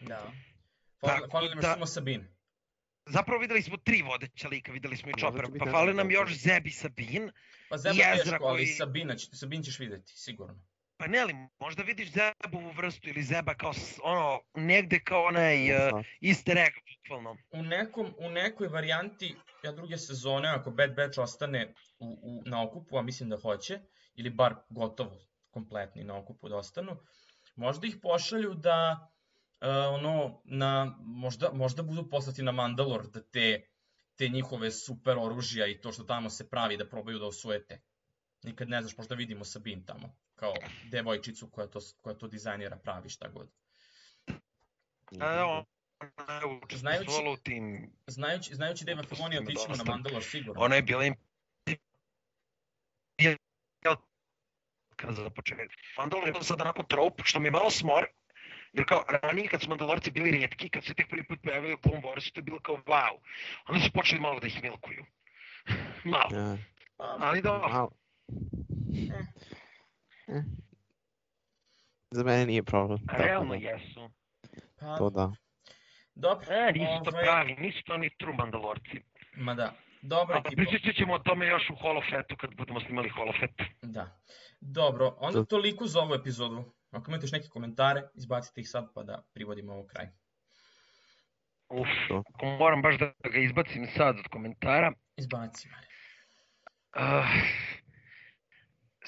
Speaker 1: Da.
Speaker 3: Tako
Speaker 1: Fali, nam
Speaker 3: da-
Speaker 1: samo Sabine.
Speaker 3: Zapravo videli smo tri vodeća lika, videli smo i
Speaker 2: A
Speaker 3: Chopper, pa fali nam još Zeb i Sabine.
Speaker 1: Pa
Speaker 3: I Ezra
Speaker 1: teško, ali
Speaker 3: koji-
Speaker 1: Sabina, će, Sabin ćeš videti, sigurno.
Speaker 3: Pa ne, ali možda vidiš Zebovu vrstu ili Zeba kao ono, negde kao onaj uh, easter egg, bukvalno.
Speaker 1: U, nekom, u nekoj varijanti ja druge sezone, ako Bad Batch ostane u, u, na okupu, a mislim da hoće, ili bar gotovo kompletni na okupu da ostanu, možda ih pošalju da uh, ono, na, možda, možda budu poslati na Mandalor da te, te njihove super oružja i to što tamo se pravi da probaju da osvojete. Nikad ne znaš, možda vidimo Sabine tamo, kao devojčicu koja to, koja to dizajnira, pravi šta god.
Speaker 3: A, on, ona je
Speaker 1: Znajući-
Speaker 3: u tim,
Speaker 1: Znajući, znajući Dave Filoni,
Speaker 3: Ima
Speaker 1: otićemo na. Mandalor sigurno.
Speaker 3: ona je bila im... Za početak. Mandalor je sad onako trop, što mi je malo smor, jer kao ranije kad su Mandalorci bili rijetki, kad su se tek prvi put pojavili u Clone Warsu, to je bilo kao wow. Onda su počeli malo da ih milkuju. malo,
Speaker 2: Ja,
Speaker 1: Pa,
Speaker 3: ali dobro.
Speaker 2: Eh. Za mene nije problem.
Speaker 3: Realno
Speaker 2: da,
Speaker 3: jesu.
Speaker 1: pa,
Speaker 2: To da.
Speaker 1: dobro.
Speaker 3: E, nisu to
Speaker 1: ovaj,
Speaker 3: pravi, nisu to ni true Mandalorci.
Speaker 1: Ma da, dobro
Speaker 3: A
Speaker 1: ekipa.
Speaker 3: pričat ćemo o tome još u Holofetu kad budemo snimali Holofet.
Speaker 1: Da. Dobro, onda
Speaker 2: To-
Speaker 1: toliko za ovu epizodu. Ako imate još neke komentare, izbacite ih sad pa da privodimo ovo kraj.
Speaker 3: Uf, ako moram baš da ga izbacim sad od komentara.
Speaker 1: Izbaci, Mare.
Speaker 3: Uh,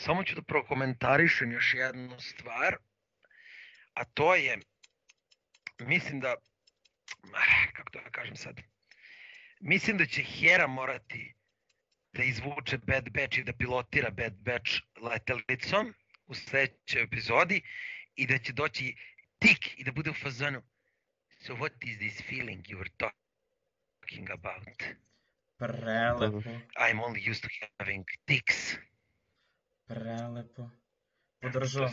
Speaker 3: samo ću da prokomentarišem još jednu stvar, a to je, mislim da, kako da kažem sad, mislim da će Hera morati da izvuče Bad Batch i da pilotira Bad Batch letelicom u sledećoj epizodi i da će doći tik i da bude u fazonu So what is this feeling you were talking about?
Speaker 1: Prelepo,
Speaker 3: I'm only used to having tics.
Speaker 1: Prelepo. Podržavam.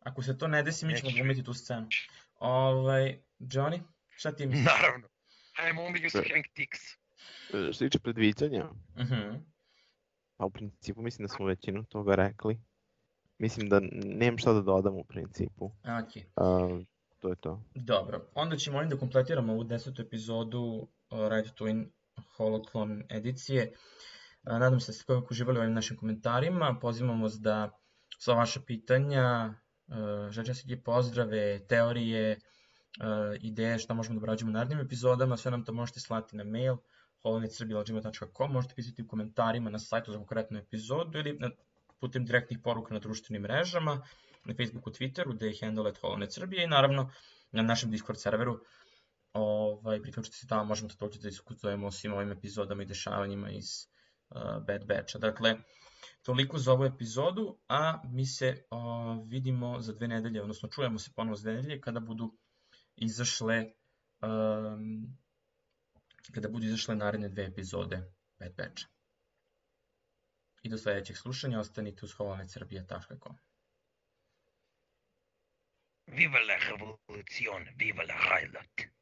Speaker 1: Ako se to ne desi, mi ćemo glumiti tu scenu. Ovaj, Johnny, šta ti misliš?
Speaker 3: Naravno. I'm only used to
Speaker 2: Sve.
Speaker 3: having tics.
Speaker 2: E, Što se tiče predviđanja,
Speaker 1: Mhm.
Speaker 2: pa u principu mislim da smo većinu toga rekli. Mislim da nemam šta da dodam u principu.
Speaker 1: Ok,
Speaker 2: Uh, to je to.
Speaker 1: dobro. Onda ćemo ovim da kompletiramo ovu desetu epizodu uh, Right to Win Holoclon edicije. Uh, Nadam se da ste kako uživali u ovim našim komentarima. Pozivamo vas da sva vaša pitanja, uh, želječastike pozdrave, teorije, uh, ideje šta možemo da obrađujemo u narednim epizodama, sve nam to možete slati na mail holonetsrbila.gmail.com, možete pisati u komentarima na sajtu za konkretnu epizodu ili putem direktnih poruka na društvenim mrežama, na Facebooku, Twitteru, gde je handle at Holonet Srbije i naravno na našem Discord serveru. Ovaj, priključite se tamo, možemo takođe da diskutujemo o svim ovim epizodama i dešavanjima iz Bad Batcha. Dakle, toliko za ovu epizodu, a mi se uh, vidimo za dve nedelje, odnosno čujemo se ponovo za dve nedelje kada budu izašle um, kada budu izašle naredne dve epizode Bad Batcha. I do sledećeg slušanja ostanite uz holonetsrbija.com.
Speaker 3: Viva la revolucion, viva la highlight.